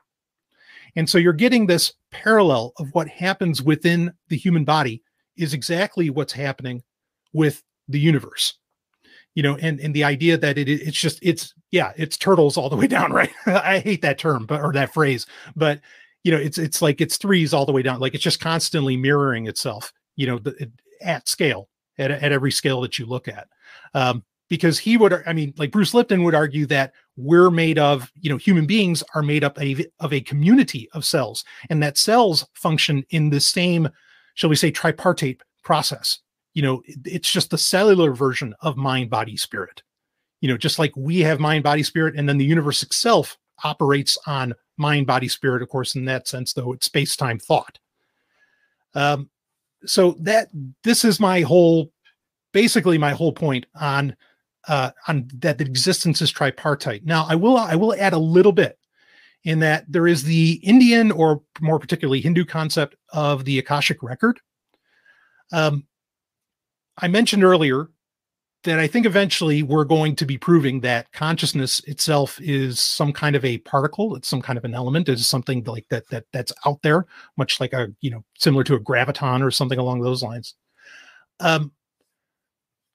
And so you're getting this parallel of what happens within the human body is exactly what's happening with the universe you know and and the idea that it it's just it's yeah it's turtles all the way down right? I hate that term but or that phrase but you know it's it's like it's threes all the way down like it's just constantly mirroring itself you know the, at scale at, at every scale that you look at. Um because he would i mean like bruce lipton would argue that we're made of you know human beings are made up of, of a community of cells and that cells function in the same shall we say tripartite process you know it's just the cellular version of mind body spirit. You know just like we have mind body spirit and then the universe itself operates on mind body spirit of course in that sense though it's space time thought. Um so that this is my whole basically my whole point on uh on that the existence is tripartite. Now i will i will add a little bit in that there is the indian or more particularly hindu concept of the akashic record. Um I mentioned earlier that I think eventually we're going to be proving that consciousness itself is some kind of a particle, it's some kind of an element, it's something like that that that's out there, much like a you know similar to a graviton or something along those lines. Um,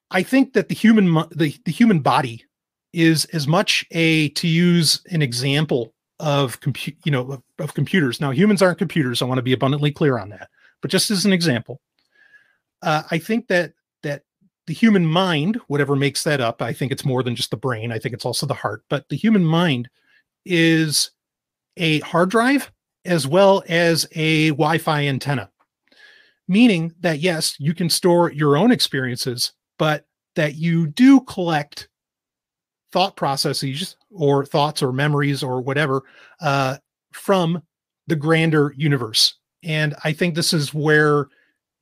I think that the human the, the human body is as much a to use an example of compute you know of, of computers. Now humans aren't computers. I want to be abundantly clear on that. But just as an example, uh, I think that that the human mind, whatever makes that up, I think it's more than just the brain. I think it's also the heart. But the human mind is a hard drive as well as a Wi-Fi antenna, meaning that yes, you can store your own experiences, but that you do collect thought processes or thoughts or memories or whatever uh, from the grander universe. And I think this is where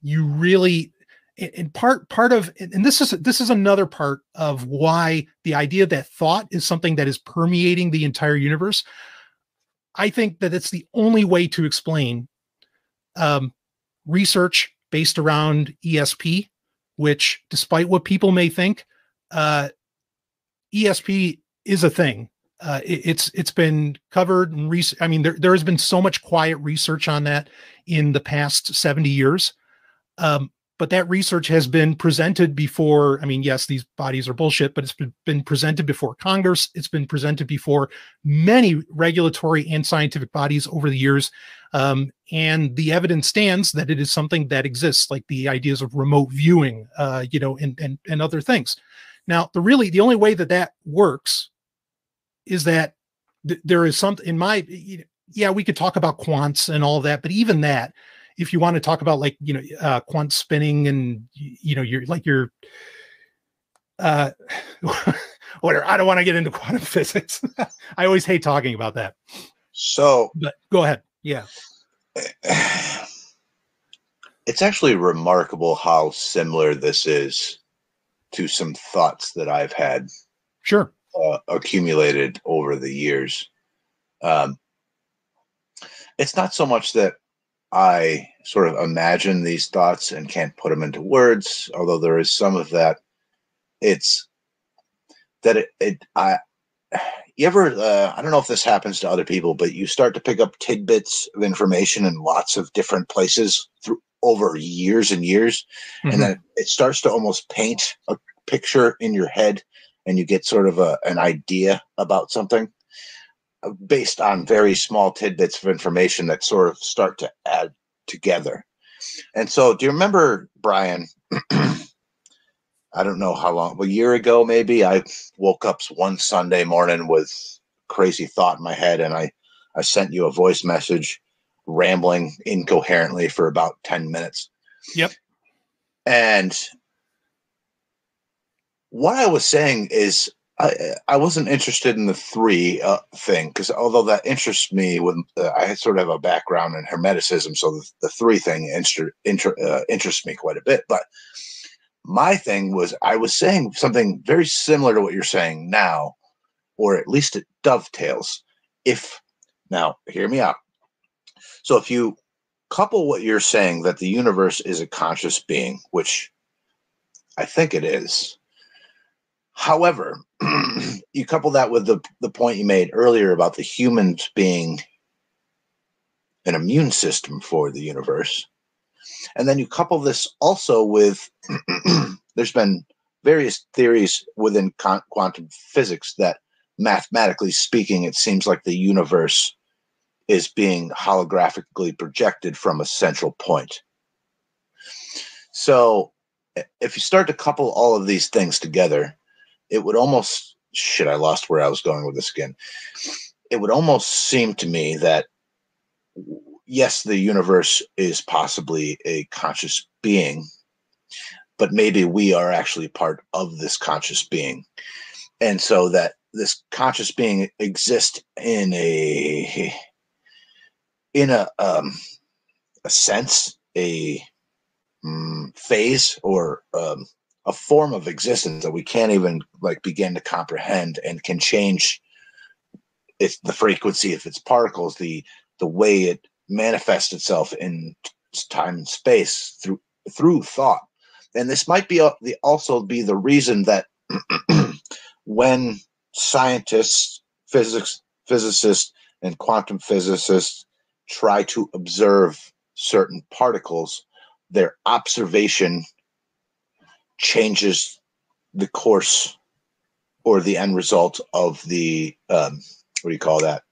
you really and and part part of and this is this is another part of why the idea that thought is something that is permeating the entire universe. I think that it's the only way to explain um, research based around esp which despite what people may think uh, esp is a thing. Uh, it- it's it's been covered and re- i mean there, there has been so much quiet research on that in the past 70 years. Um, but that research has been presented before i mean yes these bodies are bullshit but it's been, presented before congress. It's been presented before many regulatory and scientific bodies over the years. Um, and the evidence stands that it is something that exists like the ideas of remote viewing uh, you know and, and and other things. Now the really the only way that that works is that th- there is something in my yeah we could talk about quants and all that but even that if you want to talk about like you know uh quant spinning and you know you're like you're uh whatever i don't want to get into quantum physics. I always hate talking about that. So but go ahead yeah. It's actually remarkable how similar this is to some thoughts that I've had sure. uh, accumulated over the years. Um, it's not so much that I sort of imagine these thoughts and can't put them into words, although there is some of that. It's that it, it I, you ever, uh, I don't know if this happens to other people, but you start to pick up tidbits of information in lots of different places through over years and years Mhm. and then it starts to almost paint a picture in your head and you get sort of a, an idea about something based on very small tidbits of information that sort of start to add together. And so do you remember brian? I don't know how long a year ago maybe? I woke up one sunday morning with crazy thought in my head and i i sent you a voice message rambling incoherently for about 10 minutes. Yep. and what I was saying is I I wasn't interested in the three uh, thing because although that interests me, when uh, I sort of have a background in hermeticism, so the, the three thing inter, inter, uh, interests me quite a bit. But my thing was I was saying something very similar to what you're saying now, or at least it dovetails. If now, hear me out. So if you couple what you're saying that the universe is a conscious being, which I think it is. However, you couple that with the, the point you made earlier about the humans being an immune system for the universe. And then you couple this also with there's been various theories within quantum physics that mathematically speaking, it seems like the universe is being holographically projected from a central point. So if you start to couple all of these things together, it would almost shit, I lost where I was going with this again. It would almost seem to me that yes, the universe is possibly a conscious being, but maybe we are actually part of this conscious being. And so that this conscious being exists in a in a um a sense, a mm, phase or um, a form of existence that we can't even like begin to comprehend and can change it's the frequency of its particles the the way it manifests itself in time and space through through thought. And this might be uh, the also be the reason that when scientists physics physicists and quantum physicists try to observe certain particles their observation changes the course or the end result of the um, what do you call that?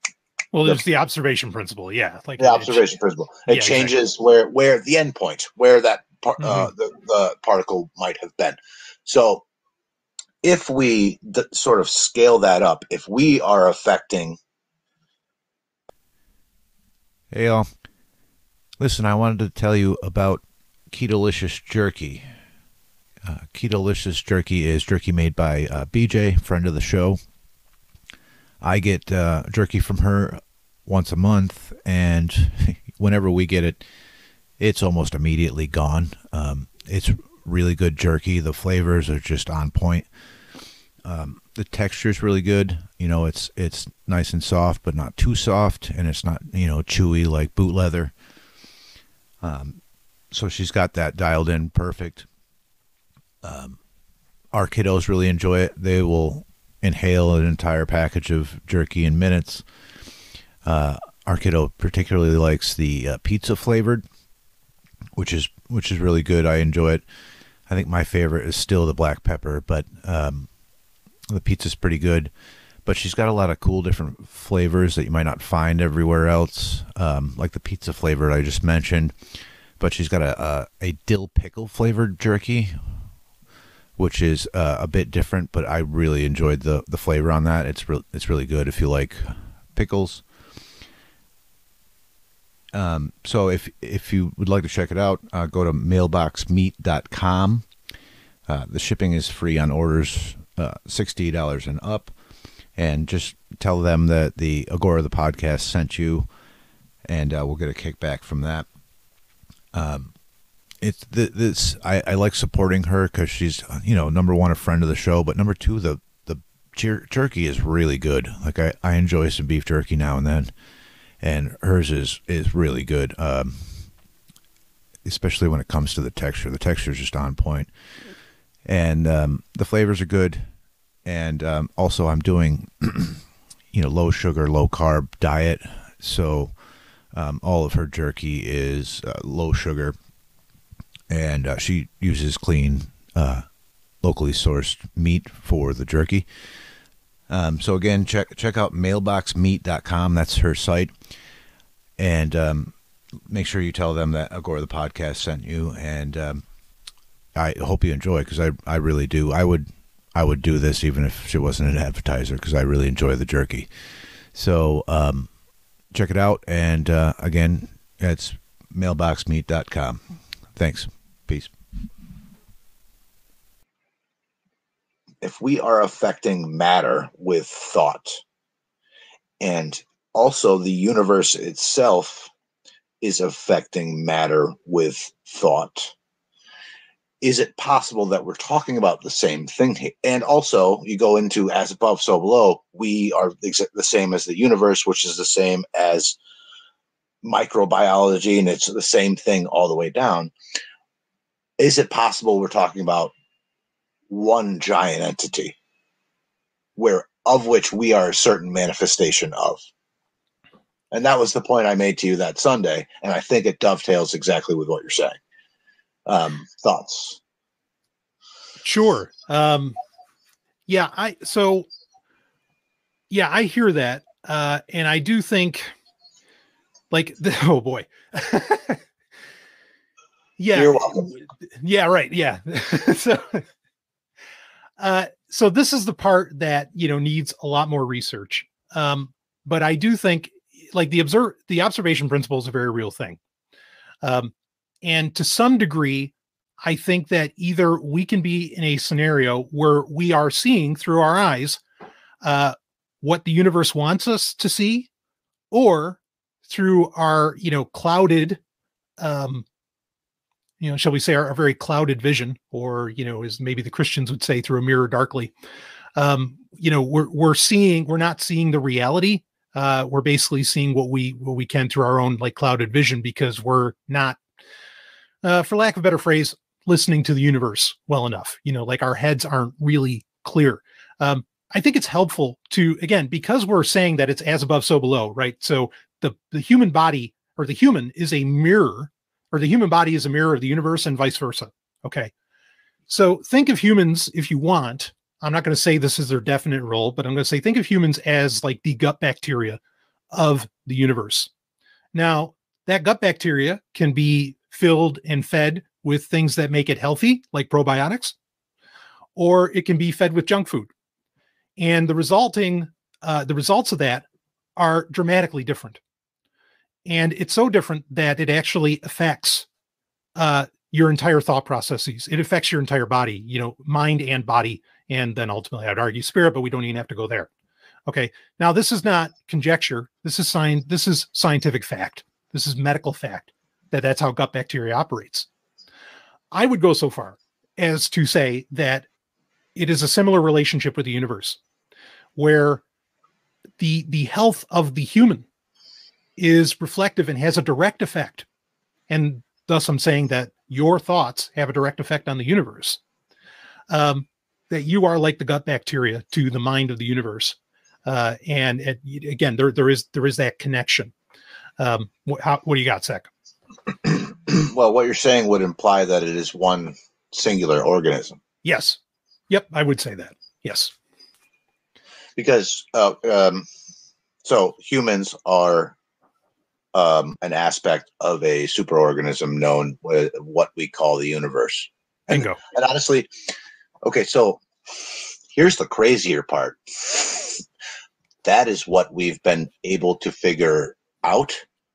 Well The- there's the observation principle yeah like the observation principle. It yeah, changes where where the end point where that par- uh, the, the particle might have been. So if we d- sort of scale that up if we are affecting Hey, y'all. Listen, I wanted to tell you about Ketolicious Jerky. Uh, Ketolicious Jerky is jerky made by uh, BJ, friend of the show. I get uh, jerky from her once a month, and whenever we get it, it's almost immediately gone. Um, it's really good jerky. The flavors are just on point. Um, the texture is really good. You know, it's it's nice and soft, but not too soft, and it's not you know chewy like boot leather. Um, so she's got that dialed in perfect. Um, our kiddos really enjoy it. They will inhale an entire package of jerky in minutes. Uh, our kiddo particularly likes the uh, pizza flavored, which is which is really good. I enjoy it. I think my favorite is still the black pepper, but um, the pizza's pretty good. But she's got a lot of cool different flavors that you might not find everywhere else, um, like the pizza flavor I just mentioned. But she's got a a, a dill pickle flavored jerky, which is uh, a bit different. But I really enjoyed the the flavor on that. It's re- it's really good if you like pickles. Um, so if if you would like to check it out, uh, go to mailboxmeat.com. Uh, the shipping is free on orders uh, sixty dollars and up, and just tell them that the Agora the podcast sent you, and uh, we'll get a kickback from that. Um, it's th- this I, I like supporting her because she's you know number one a friend of the show, but number two the the jer- jerky is really good. Like I, I enjoy some beef jerky now and then and hers is is really good. Um, especially when it comes to the texture. The texture is just on point, and um, the flavors are good. And um, also, I'm doing, you know, low sugar, low carb diet, so um, all of her jerky is uh, low sugar, and uh, she uses clean, uh, locally sourced meat for the jerky. Um, so again, check check out mailboxmeat.com. That's her site, and um, make sure you tell them that Agora the podcast sent you. And um, I hope you enjoy because I I really do. I would I would do this even if she wasn't an advertiser because I really enjoy the jerky. So um, check it out, and uh, again, it's mailboxmeat.com. Thanks. Peace. if we are affecting matter with thought and also the universe itself is affecting matter with thought is it possible that we're talking about the same thing and also you go into as above so below we are the same as the universe which is the same as microbiology and it's the same thing all the way down is it possible we're talking about one giant entity where of which we are a certain manifestation of? And that was the point i made to you that sunday and i think it dovetails exactly with what you're saying. Um thoughts? Sure. Um, yeah, I so yeah, I hear that, uh, and I do think, like, the, oh boy, yeah, You're welcome. yeah, right, yeah. so, uh, so this is the part that you know needs a lot more research. Um, but I do think, like, the observe the observation principle is a very real thing, um, and to some degree, I think that either we can be in a scenario where we are seeing through our eyes uh, what the universe wants us to see, or through our, you know, clouded, um, you know, shall we say, our, our very clouded vision, or you know, as maybe the Christians would say, through a mirror darkly. Um, you know, we're we're seeing, we're not seeing the reality. Uh, we're basically seeing what we what we can through our own like clouded vision because we're not uh, for lack of a better phrase, listening to the universe well enough. You know, like our heads aren't really clear. Um, I think it's helpful to again because we're saying that it's as above, so below, right? So the the human body or the human is a mirror, or the human body is a mirror of the universe, and vice versa. Okay, so think of humans if you want. I'm not going to say this is their definite role, but I'm going to say think of humans as like the gut bacteria of the universe. Now, that gut bacteria can be filled and fed with things that make it healthy, like probiotics, or it can be fed with junk food. And the resulting, uh, the results of that are dramatically different. And it's so different that it actually affects uh, your entire thought processes. It affects your entire body, you know, mind and body, and then ultimately, I'd argue spirit, but we don't even have to go there. Okay. Now, this is not conjecture. This is science. This is scientific fact. This is medical fact that that's how gut bacteria operates. I would go so far as to say that it is a similar relationship with the universe where the the health of the human is reflective and has a direct effect. And thus i'm saying that your thoughts have a direct effect on the universe. Um, that you are like the gut bacteria to the mind of the universe. Uh, and it, again there there is there is that connection. Um, what, how, what do you got sec well, what you're saying would imply that it is one singular organism. Yes. Yep i would say that. Yes because uh, um, so humans are um, an aspect of a superorganism known with what we call the universe. bingo And honestly, okay, so here's the crazier part. That is what we've been able to figure out.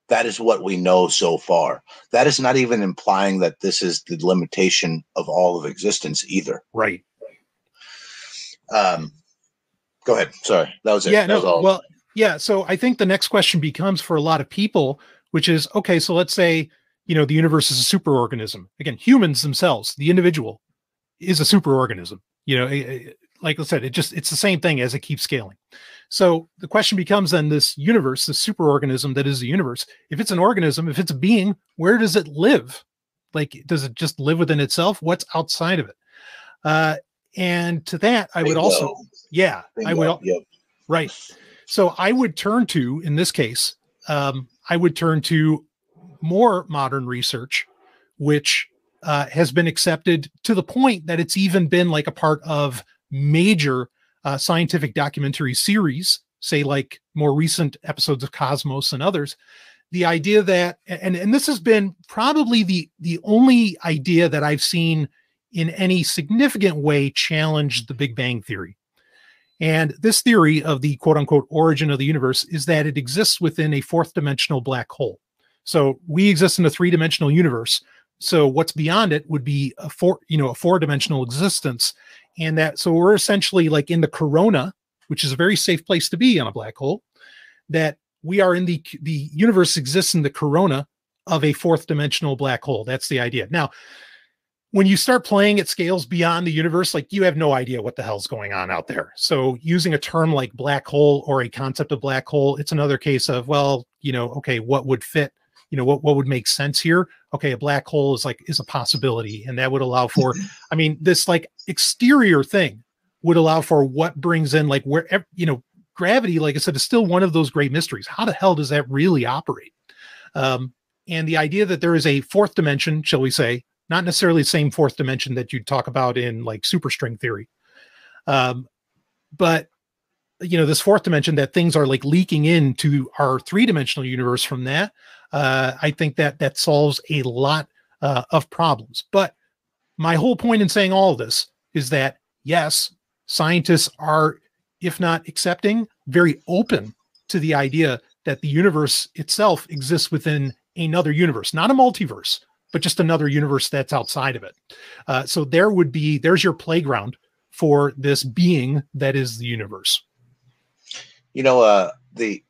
That is what we know so far. That is not even implying that this is the limitation of all of existence either. right Um, go ahead. Sorry, that was it. yeah That no was all. well yeah so i think the next question becomes for a lot of people which is okay so let's say you know the universe is a superorganism again humans themselves the individual is a superorganism you know eh, eh, like i said it just it's the same thing as it keeps scaling so the question becomes then this universe this superorganism that is the universe if it's an organism if it's a being where does it live like does it just live within itself what's outside of it uh and to that i would also. Yeah i would Bingo. Yep. Right. So I would turn to, in this case, um, I would turn to more modern research, which uh, has been accepted to the point that it's even been like a part of major uh, scientific documentary series, say like more recent episodes of Cosmos and others. The idea that, and and this has been probably the the only idea that I've seen in any significant way challenge the Big Bang theory. And this theory of the quote unquote origin of the universe is that it exists within a fourth dimensional black hole. So we exist in a three dimensional universe. So what's beyond it would be a four, you know, a four dimensional existence. And that, so we're essentially like in the corona, which is a very safe place to be on a black hole, that we are in the, the universe exists in the corona of a fourth dimensional black hole. That's the idea. Now, when you start playing at scales beyond the universe, like you have no idea what the hell's going on out there. So using a term like black hole or a concept of black hole, it's another case of, well, you know, okay, what would fit? You know, what, what would make sense here? Okay, a black hole is like is a possibility, and that would allow for, I mean, this like exterior thing would allow for what brings in like where you know, gravity, like I said, is still one of those great mysteries. How the hell does that really operate? Um, and the idea that there is a fourth dimension, shall we say, not necessarily the same fourth dimension that you'd talk about in like superstring theory. Um, but you know, this fourth dimension that things are like leaking into our three dimensional universe from that, uh, I think that that solves a lot uh, of problems. But my whole point in saying all this is that yes, scientists are, if not accepting, very open to the idea that the universe itself exists within another universe, not a multiverse, but just another universe that's outside of it. Uh, so there would be there's your playground for this being that is the universe. You know, uh, the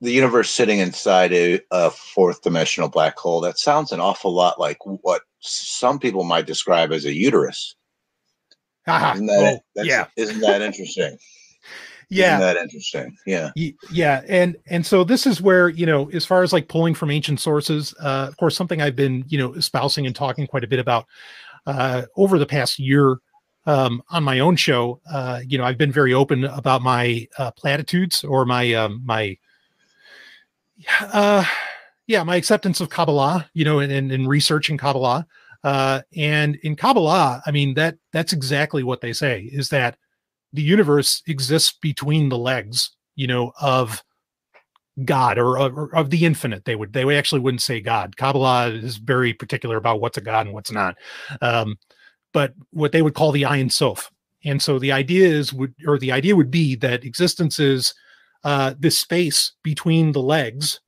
the universe sitting inside a, a fourth dimensional black hole. That sounds an awful lot like what some people might describe as a uterus. Isn't that, oh, yeah, Isn't that interesting? Yeah. Isn't that interesting? Yeah. Yeah and and so this is where you know as far as like pulling from ancient sources uh of course something i've been you know espousing and talking quite a bit about uh over the past year um on my own show uh you know i've been very open about my uh platitudes or my um my uh yeah my acceptance of kabbalah you know and and, and researching kabbalah uh and in kabbalah i mean that that's exactly what they say is that the universe exists between the legs, you know, of God or, or of the infinite. They would they actually wouldn't say God. Kabbalah is very particular about what's a God and what's not. Um, but what they would call the Ein Sof. And so the idea is would or the idea would be that existence is uh, this space between the legs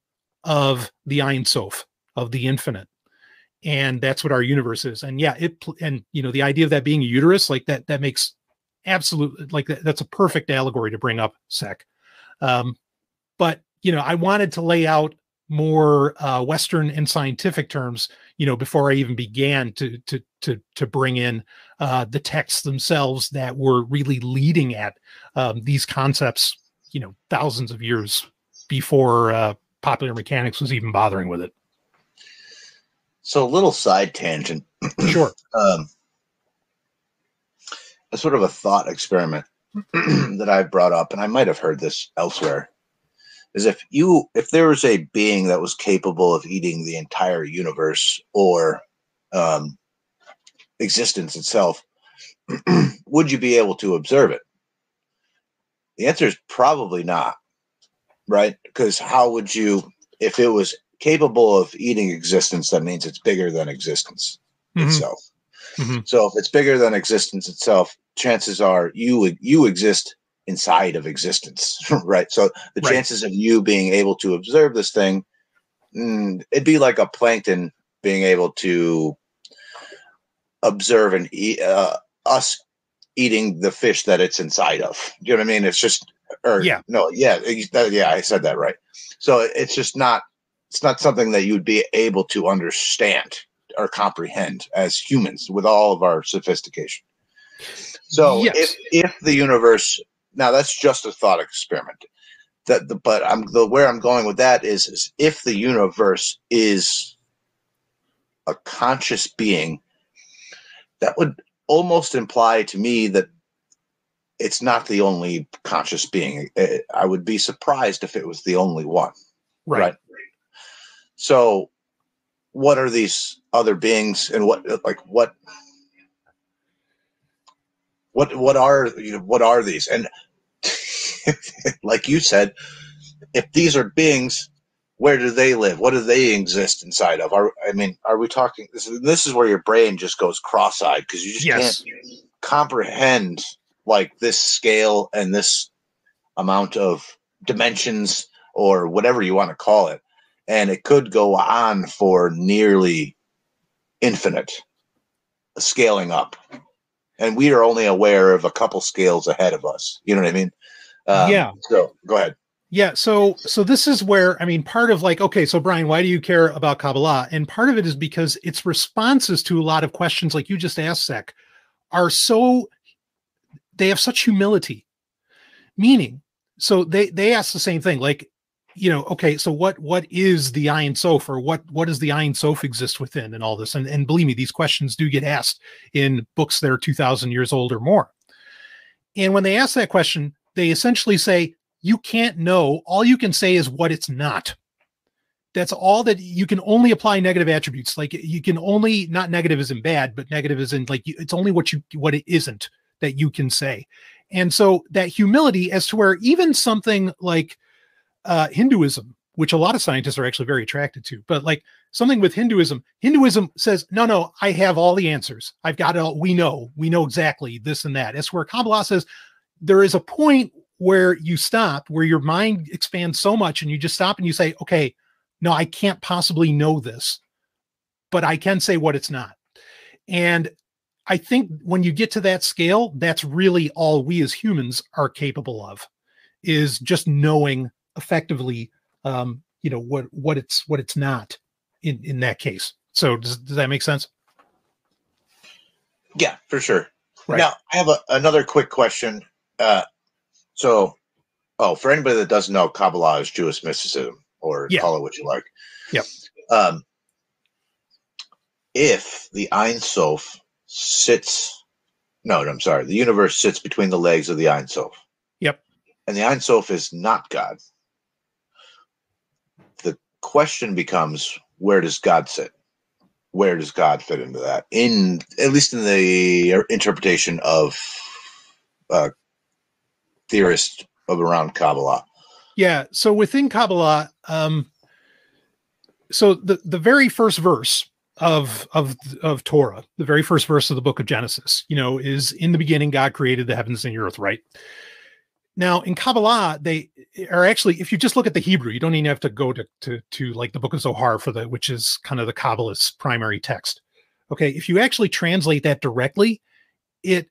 of the Ein Sof of the infinite. And that's what our universe is. And yeah, it and you know the idea of that being a uterus like that that makes absolute like that, that's a perfect allegory to bring up sec um but you know i wanted to lay out more uh, Western and scientific terms, you know, before I even began to to to to bring in uh, the texts themselves that were really leading at um, these concepts, you know, thousands of years before uh, popular mechanics was even bothering with it. So a little side tangent. Sure. um, a sort of a thought experiment that I brought up, and I might have heard this elsewhere, is if you if there was a being that was capable of eating the entire universe or um, existence itself, would you be able to observe it? The answer is probably not, right? Because how would you, if it was capable of eating existence, that means it's bigger than existence Mhm. itself. Mhm. So if it's bigger than existence itself, chances are you you exist inside of existence, right? So the Right. chances of you being able to observe this thing, mm, it'd be like a plankton being able to observe and eat uh, us eating the fish that it's inside of. Do you know what I mean? It's just, or Yeah. no, yeah, yeah, I said that right. So it's just not, it's not something that you'd be able to understand or comprehend as humans with all of our sophistication. So Yes. if if the universe now that's just a thought experiment. That the, but I'm the where I'm going with that is, is if the universe is a conscious being, that would almost imply to me that it's not the only conscious being. Eh, I would be surprised if it was the only one. Right. So, what are these other beings, and what like what what what are you know, what are these? And like you said, if these are beings, where do they live? What do they exist inside of? Are I mean, are we talking? This is, this is where your brain just goes cross-eyed because you just Yes. can't comprehend like this scale and this amount of dimensions or whatever you want to call it and it could go on for nearly infinite scaling up and we are only aware of a couple scales ahead of us you know what i mean Um, Yeah. so go ahead Yeah, so so this is where I mean part of like okay, so Brian, why do you care about Kabbalah? And part of it is because its responses to a lot of questions like you just asked Sec are so they have such humility. Meaning, so they they ask the same thing like you know, okay, so what what is the Ein Sof or what what does the Ein Sof exist within and all this? And and believe me, these questions do get asked in books that are 2000 years old or more. And when they ask that question, they essentially say you can't know. All you can say is what it's not. That's all that you can only apply negative attributes. Like you can only not negative isn't bad, but negative isn't like it's only what you what it isn't that you can say. And so that humility as to where even something like uh, Hinduism, which a lot of scientists are actually very attracted to, but like something with Hinduism, Hinduism says, no, no, I have all the answers. I've got it all. We know, we know exactly this and that. As where Kabbalah says, there is a point where you stop, where your mind expands so much and you just stop and you say, okay, no, I can't possibly know this, but I can say what it's not. And I think when you get to that scale, that's really all we as humans are capable of is just knowing effectively um, you know, what what it's what it's not in in that case. So does, does that make sense? yeah for sure Right. now i have a, another quick question uh so oh for anybody that doesn't know kabbalah is jewish mysticism or Yeah. call it what you like Yep. um if the Ein Sof sits no i'm sorry the universe sits between the legs of the Ein Sof Yep. and the Ein Sof is not god question becomes where does god sit where does god fit into that in at least in the interpretation of uh theorists of around kabbalah Yeah. So within Kabbalah, um, so the the very first verse of of of Torah, the very first verse of the book of Genesis, you know, is in the beginning God created the heavens and the earth, right? Now in Kabbalah, they are actually, if you just look at the Hebrew, you don't even have to go to to to like the book of Zohar for the which is kind of the Kabbalist's primary text. Okay, if you actually translate that directly, it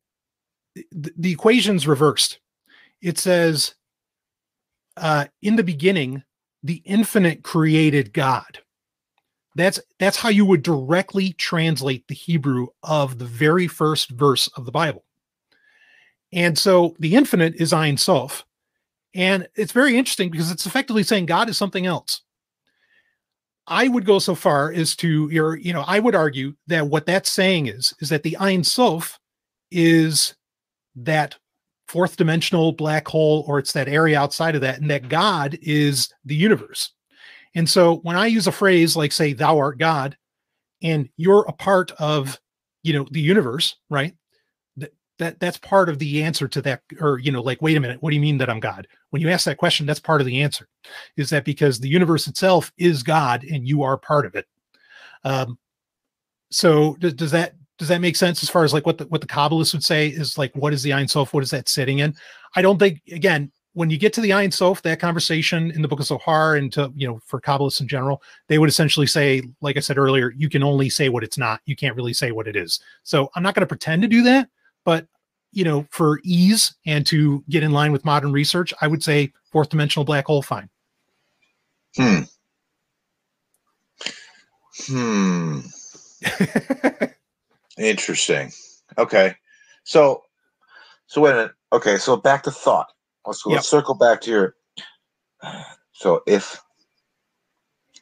the, the equation's reversed. It says uh, in the beginning, the infinite created God. That's that's how you would directly translate the Hebrew of the very first verse of the Bible. And so the infinite is Ein Sof. And it's very interesting because it's effectively saying God is something else. I would go so far as to your, you know, I would argue that what that's saying is, is that the Ein Sof is that fourth dimensional black hole, or it's that area outside of that, and that God is the universe. And so when I use a phrase like, say, thou art God, and you're a part of, you know, the universe, right? That, that that's part of the answer to that, or you know, like, wait a minute, what do you mean that I'm God? When you ask that question, that's part of the answer. Is that because the universe itself is God and you are part of it? Um, so does, does that does that make sense as far as like what the what the Kabbalists would say is like what is the Ein Sof? What is that sitting in? I don't think again when you get to the Ein Sof, that conversation in the book of Zohar and to you know for Kabbalists in general, they would essentially say, like I said earlier, you can only say what it's not. You can't really say what it is. So I'm not going to pretend to do that, but you know, for ease and to get in line with modern research, I would say fourth dimensional black hole, fine. Hmm. Hmm. Interesting. Okay. So, so wait a minute. Okay. So back to thought. Let's, Yep. let's circle back to your. So if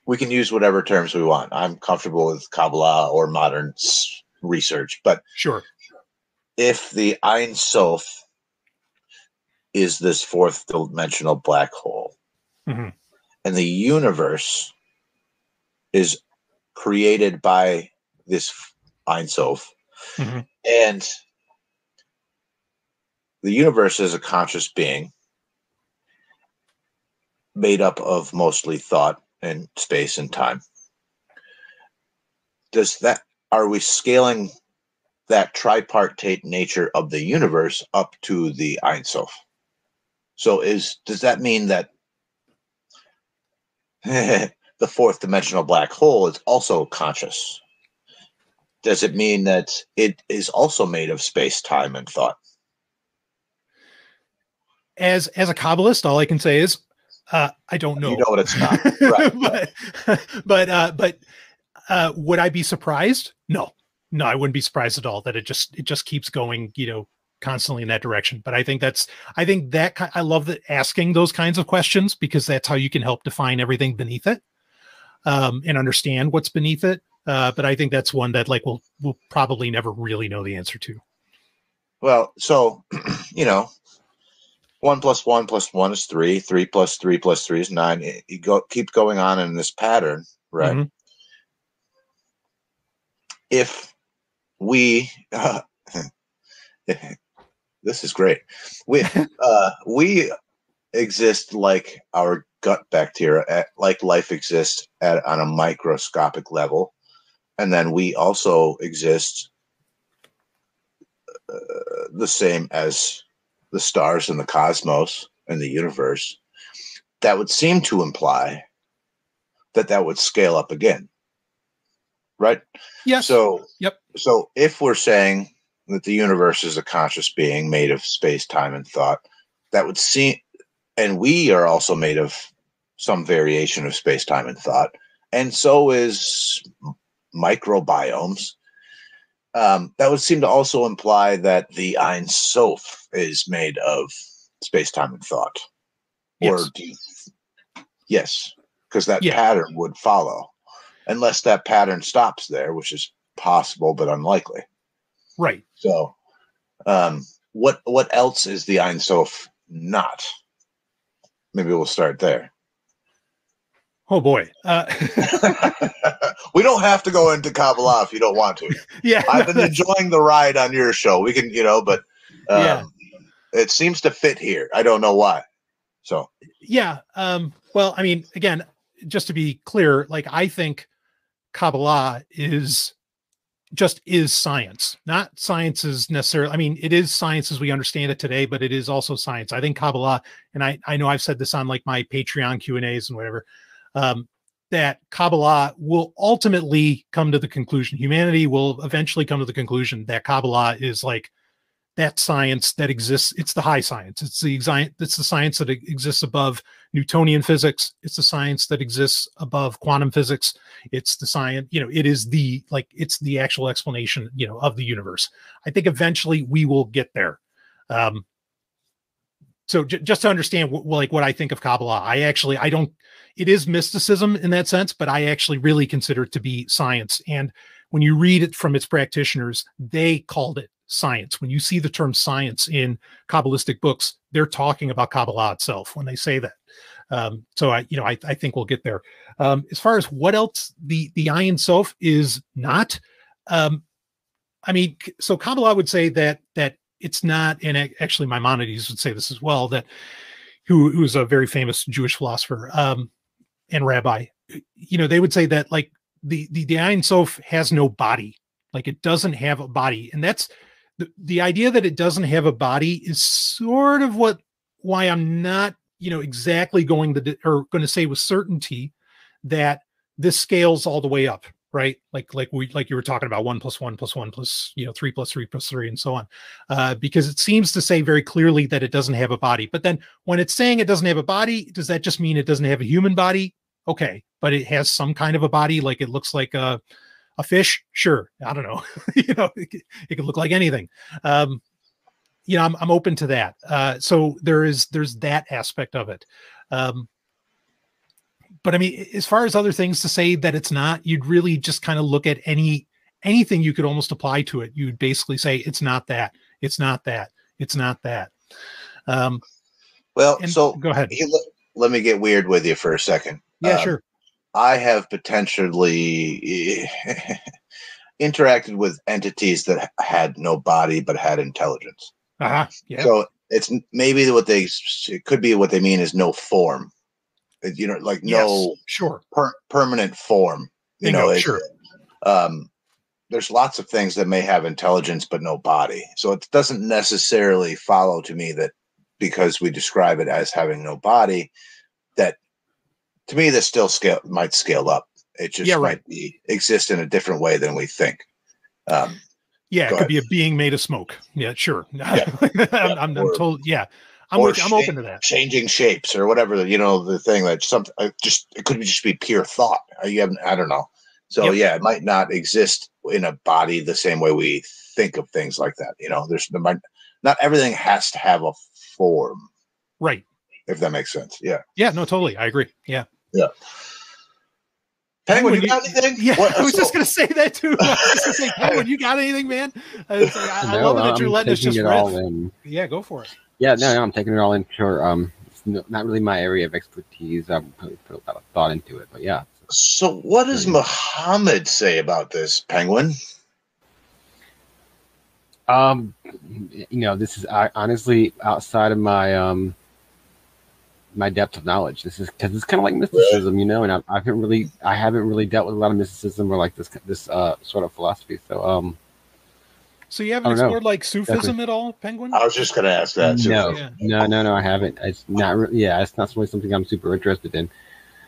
we can use whatever terms we want, I'm comfortable with Kabbalah or modern research, but Sure. If the Ein Sof is this fourth dimensional black hole, Mhm. and the universe is created by this Ein Sof, Mhm. and the universe is a conscious being made up of mostly thought and space and time. Does that are we scaling that tripartite nature of the universe up to the Ein Sof? So is does that mean that the fourth dimensional black hole is also conscious? Does it mean that it is also made of space, time, and thought? As as a Kabbalist, all I can say is uh, I don't know. You know what it's not. Right. but but uh, but uh, would I be surprised? No, no, I wouldn't be surprised at all that it just it just keeps going, you know, constantly in that direction. But I think that's I think that I love that asking those kinds of questions because that's how you can help define everything beneath it um, and understand what's beneath it. Uh, but I think that's one that like we'll we'll probably never really know the answer to. Well, so you know, one plus one plus one is three. Three plus three plus three is nine. You go keep going on in this pattern, right? Mhm. If we, uh, this is great. We uh, we exist like our gut bacteria, at, like life exists at on a microscopic level, and then we also exist uh, the same as the stars and the cosmos and the universe, that would seem to imply that that would scale up again. Right? Yes. So, Yep. So, if we're saying that the universe is a conscious being made of space, time, and thought, that would seem, and we are also made of some variation of space, time, and thought, and so is microbiomes um, that would seem to also imply that the Ein Sof is made of space, time, and thought. Or Yes. do you, yes, because that Yeah. pattern would follow, unless that pattern stops there, which is possible but unlikely. right. So, um, what what else is the Ein Sof not? Maybe we'll start there. Oh boy. Uh, we don't have to go into Kabbalah if you don't want to. yeah. I've been enjoying the ride on your show. We can, you know, but um, Yeah. it seems to fit here. I don't know why. So yeah um well i mean again just to be clear like i think kabbalah is just is science not science is necessarily i mean it is science as we understand it today but it is also science. I think kabbalah and i i know i've said this on like my patreon q and a's and whatever um that kabbalah will ultimately come to the conclusion humanity will eventually come to the conclusion that kabbalah is like that science that exists. It's the high science. It's the It's the science that exists above Newtonian physics. It's the science that exists above quantum physics. It's the science. You know, it is the like it's the actual explanation. You know, of the universe. I think eventually we will get there. Um, so j- just to understand what, like what I think of Kabbalah, I actually I don't. It is mysticism in that sense, but I actually really consider it to be science. And when you read it from its practitioners, they called it science. When you see the term science in Kabbalistic books, they're talking about Kabbalah itself when they say that. Um, so I, you know, I, I think we'll get there. Um, as far as what else the the Ayin Sof is not, um, I mean, so Kabbalah would say that that it's not, and actually Maimonides would say this as well, that who who is a very famous Jewish philosopher um, and rabbi. You know, they would say that like the the the Ayin Sof has no body, like it doesn't have a body, and that's the the idea that it doesn't have a body is sort of what why I'm not you know exactly going to or going to say with certainty that this scales all the way up right? Like like we like you were talking about one plus one plus one plus you know three plus three plus three and so on. Uh, because it seems to say very clearly that it doesn't have a body. But then when it's saying it doesn't have a body does that just mean it doesn't have a human body? Okay but it has some kind of a body like it looks like a a fish? Sure. I don't know. You know it, could- it could look like anything. Um you know i'm, I'm open to that. Uh so there is there's that aspect of it. Um but i mean as far as other things to say that it's not you'd really just kind of look at any anything you could almost apply to it. You'd basically say it's not that. It's not that. It's not that. Um Well, so go ahead. let, let me get weird with you for a second. yeah Um, sure I have potentially interacted with entities that had no body but had intelligence. uh-huh yeah So it's maybe what they it could be what they mean is no form. You know, like no yes, sure per- permanent form. You Bingo, know, it- sure. um, there's lots of things that may have intelligence but no body. So it doesn't necessarily follow to me that because we describe it as having no body, that to me this still scale might scale up. It just Yeah, right. might be exist in a different way than we think. Um, Yeah, it could ahead. be a being made of smoke. Yeah, sure. Yeah. I'm, I'm, I'm told. Yeah, I'm with, I'm open to that. changing shapes or whatever you know the thing that something uh, just it could just be pure thought Uh, you haven't i don't know so Yep. yeah it might not exist in a body the same way we think of things like that you know there's there might not everything has to have a form Right. if that makes sense yeah Yeah. No. Totally. I agree. Yeah. Penguin you you- got anything Yeah. What- I was so- just gonna say that too. I was just gonna say, Penguin, you got anything, man? I, like, I, I love it that you're letting us taking just it all in. Yeah, go for it. Yeah, no, no, I'm taking it all in. Sure, um, it's not really my area of expertise. I've put put a lot of thought into it, but yeah, so what does muhammad say about this penguin Um, you know, this is I, honestly outside of my um my depth of knowledge. This is because it's kind of like mysticism, you know, and I, I haven't really I haven't really dealt with a lot of mysticism or like this this uh sort of philosophy. So um, So you haven't don't know. explored like Sufism at all, Penguin? i was just going to ask that no, Yeah. no, no, no, I haven't. It's not really. Yeah, it's not really something I'm super interested in.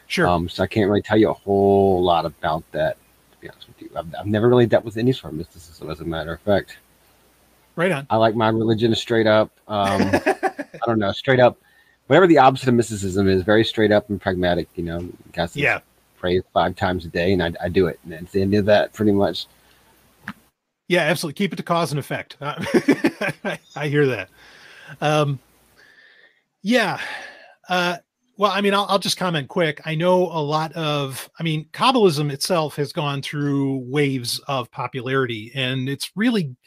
Sure. Um, so I can't really tell you a whole lot about that. To be honest with you, I've, I've never really dealt with any sort of mysticism. As a matter of fact, right on. I like my religion straight up. Um, I don't know, straight up. Whatever the opposite of mysticism is, very straight up and pragmatic. You know, yeah. pray five times a day, and I, I do it, and it's the end of that, pretty much. Yeah, absolutely. Keep it to cause and effect. Uh, I hear that. Um, yeah. Uh, well, I mean, I'll, I'll just comment quick. I know a lot of, I mean, Kabbalism itself has gone through waves of popularity, and it's really,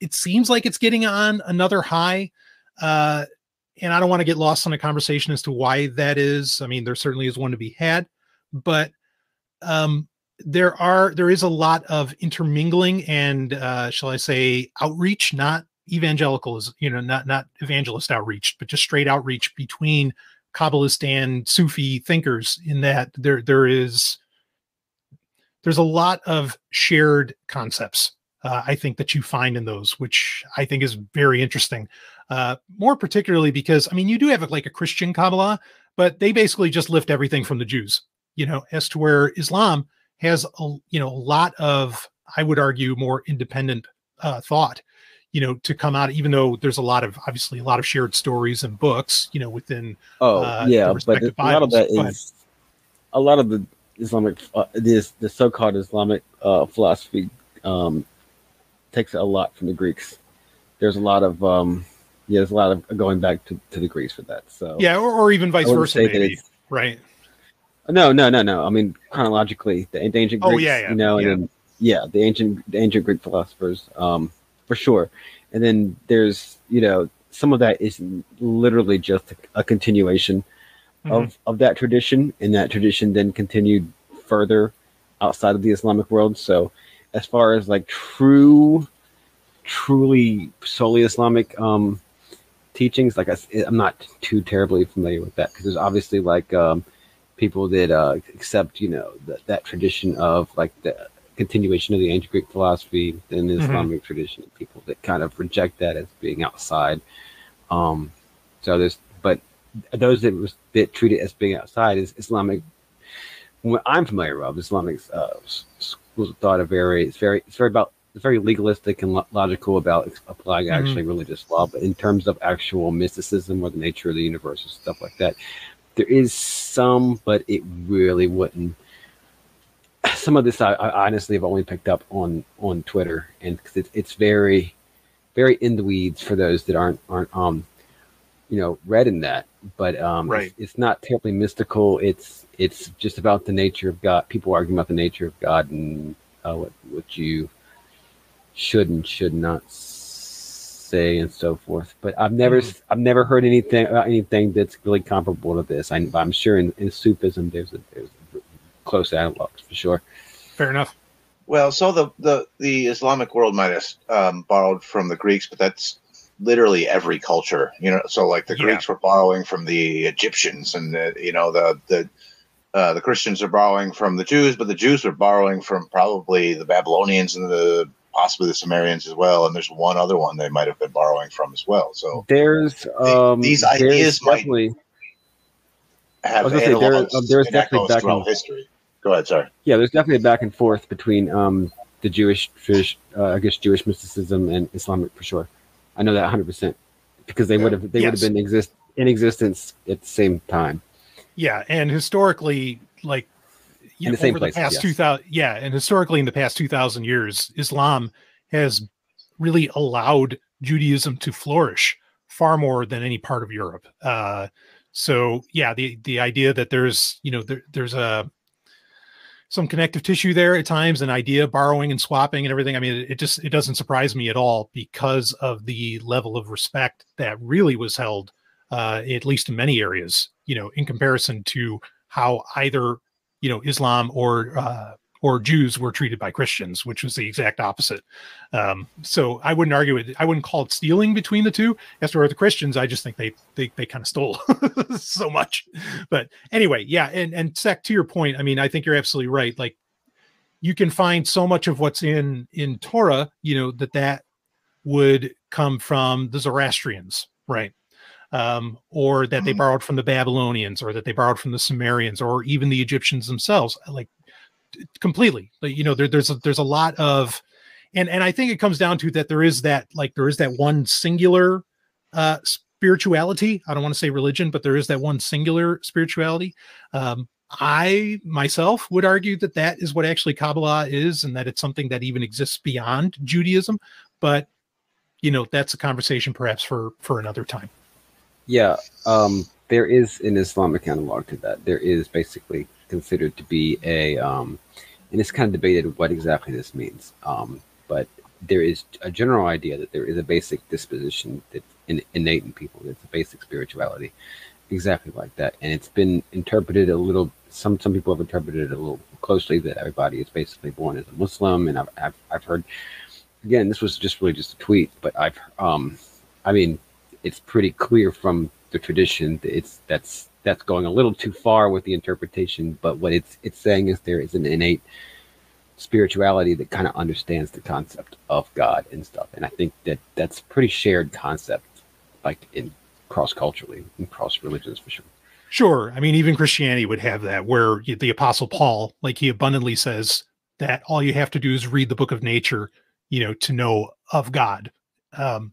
it seems like it's getting on another high. Uh, and I don't want to get lost in a conversation as to why that is. I mean, there certainly is one to be had, but um, there are there is a lot of intermingling and uh shall i say outreach not evangelicals you know not not evangelist outreach but just straight outreach between kabbalist and sufi thinkers in that there there is there's a lot of shared concepts uh, i think that you find in those which i think is very interesting uh more particularly because i mean you do have like a christian kabbalah but they basically just lift everything from the jews you know as to where islam has a you know a lot of i would argue more independent uh, thought you know, to come out, even though there's a lot of obviously a lot of shared stories and books, you know, within Oh uh, yeah, but a lot of that is a lot of the Islamic uh, this the so-called Islamic uh, philosophy um, takes a lot from the Greeks. There's a lot of um, yeah, there's a lot of going back to, to the Greeks for that. So yeah, or, or even vice versa, maybe, right? no, no, no, no. I mean chronologically, the, the ancient Oh, Greeks, yeah, yeah, you know, yeah. and then yeah, the ancient the ancient Greek philosophers, um, for sure. And then there's you know some of that is literally just a, continuation Mhm. of of that tradition, and that tradition then continued further outside of the Islamic world. So, as far as like true, truly solely Islamic um, teachings, like I, am not too terribly familiar with that because there's obviously like um, people that uh, accept, you know, that that tradition of like the continuation of the ancient Greek philosophy and the Mhm. Islamic tradition. People that kind of reject that as being outside. Um, so there's, but those that was that treat it as being outside is Islamic. What I'm familiar of Islamic uh, schools of thought are very, it's very, it's very about, very legalistic and lo- logical about applying Mhm. actually religious law. But in terms of actual mysticism or the nature of the universe and stuff like that, there is some, but it really wouldn't. Some of this I, I honestly have only picked up on on Twitter, and because it's it's very, very in the weeds for those that aren't aren't um, you know, read in that. But um, Right. it's, it's not terribly mystical. It's it's just about the nature of God. People arguing about the nature of God and uh, what what you should and should not say and so forth. But I've never Mhm. I've never heard anything about anything that's really comparable to this. I, I'm sure in, in Sufism there's a, there's close analogs for sure. Fair enough. Well, so the the the Islamic world might have um, borrowed from the Greeks, but that's literally every culture. You know, so like the Yeah. Greeks were borrowing from the Egyptians, and the, you know the the uh, the Christians are borrowing from the Jews, but the Jews are borrowing from probably the Babylonians and the possibly the Sumerians as well. And there's one other one they might have been borrowing from as well. So There's um, these there's ideas might- definitely have was say, there- analogs uh, there's and definitely back throughout in- history. Go ahead, sorry. yeah, there's definitely a back and forth between um, the Jewish, Jewish uh, I guess, Jewish mysticism and Islamic for sure. I know that 100 percent because they would have they would have been exist in existence at the same time. Yeah, and historically, like you In the same over places, the past yes. two thousand, yeah, and historically in the past two thousand years, Islam has really allowed Judaism to flourish far more than any part of Europe. Uh, so yeah, the the idea that there's you know there, there's a some connective tissue there at times, an idea borrowing and swapping and everything. I mean, it, it just it doesn't surprise me at all because of the level of respect that really was held, uh, at least in many areas. You know, in comparison to how either you know Islam or uh, or Jews were treated by Christians, which was the exact opposite. Um, so I wouldn't argue it. I wouldn't call it stealing between the two. As for the Christians, I just think they they they kind of stole so much. But anyway, yeah, and and Sec, to your point, I mean, I think you're absolutely right. Like you can find so much of what's in in Torah, you know, that that would come from the Zoroastrians, right? Um, or that they Mhm. borrowed from the Babylonians, or that they borrowed from the Sumerians, or even the Egyptians themselves. Like completely, like, you know, there, there's a, there's a lot of, and and I think it comes down to that there is that like there is that one singular uh spirituality. I don't want to say religion, but there is that one singular spirituality. Um, I myself would argue that that is what actually Kabbalah is, and that it's something that even exists beyond Judaism. But you know, that's a conversation perhaps for for another time. Yeah, um, there is an Islamic analog to that. There is basically considered to be a, um, and it's kind of debated what exactly this means. Um, but there is a general idea that there is a basic disposition that's in, innate in people. It's a basic spirituality, exactly like that. And it's been interpreted a little. Some some people have interpreted it a little closely that everybody is basically born as a Muslim. And I've I've, I've heard. Again, this was just really just a tweet, but I've um, I mean, it's pretty clear from the tradition that it's that's that's going a little too far with the interpretation but what it's it's saying is there is an innate spirituality that kind of understands the concept of god and stuff and i think that that's pretty shared concept like in cross culturally and cross religions for sure Sure. I mean, even Christianity would have that, where the Apostle Paul, like he abundantly says that all you have to do is read the book of nature, you know, to know of God. Um,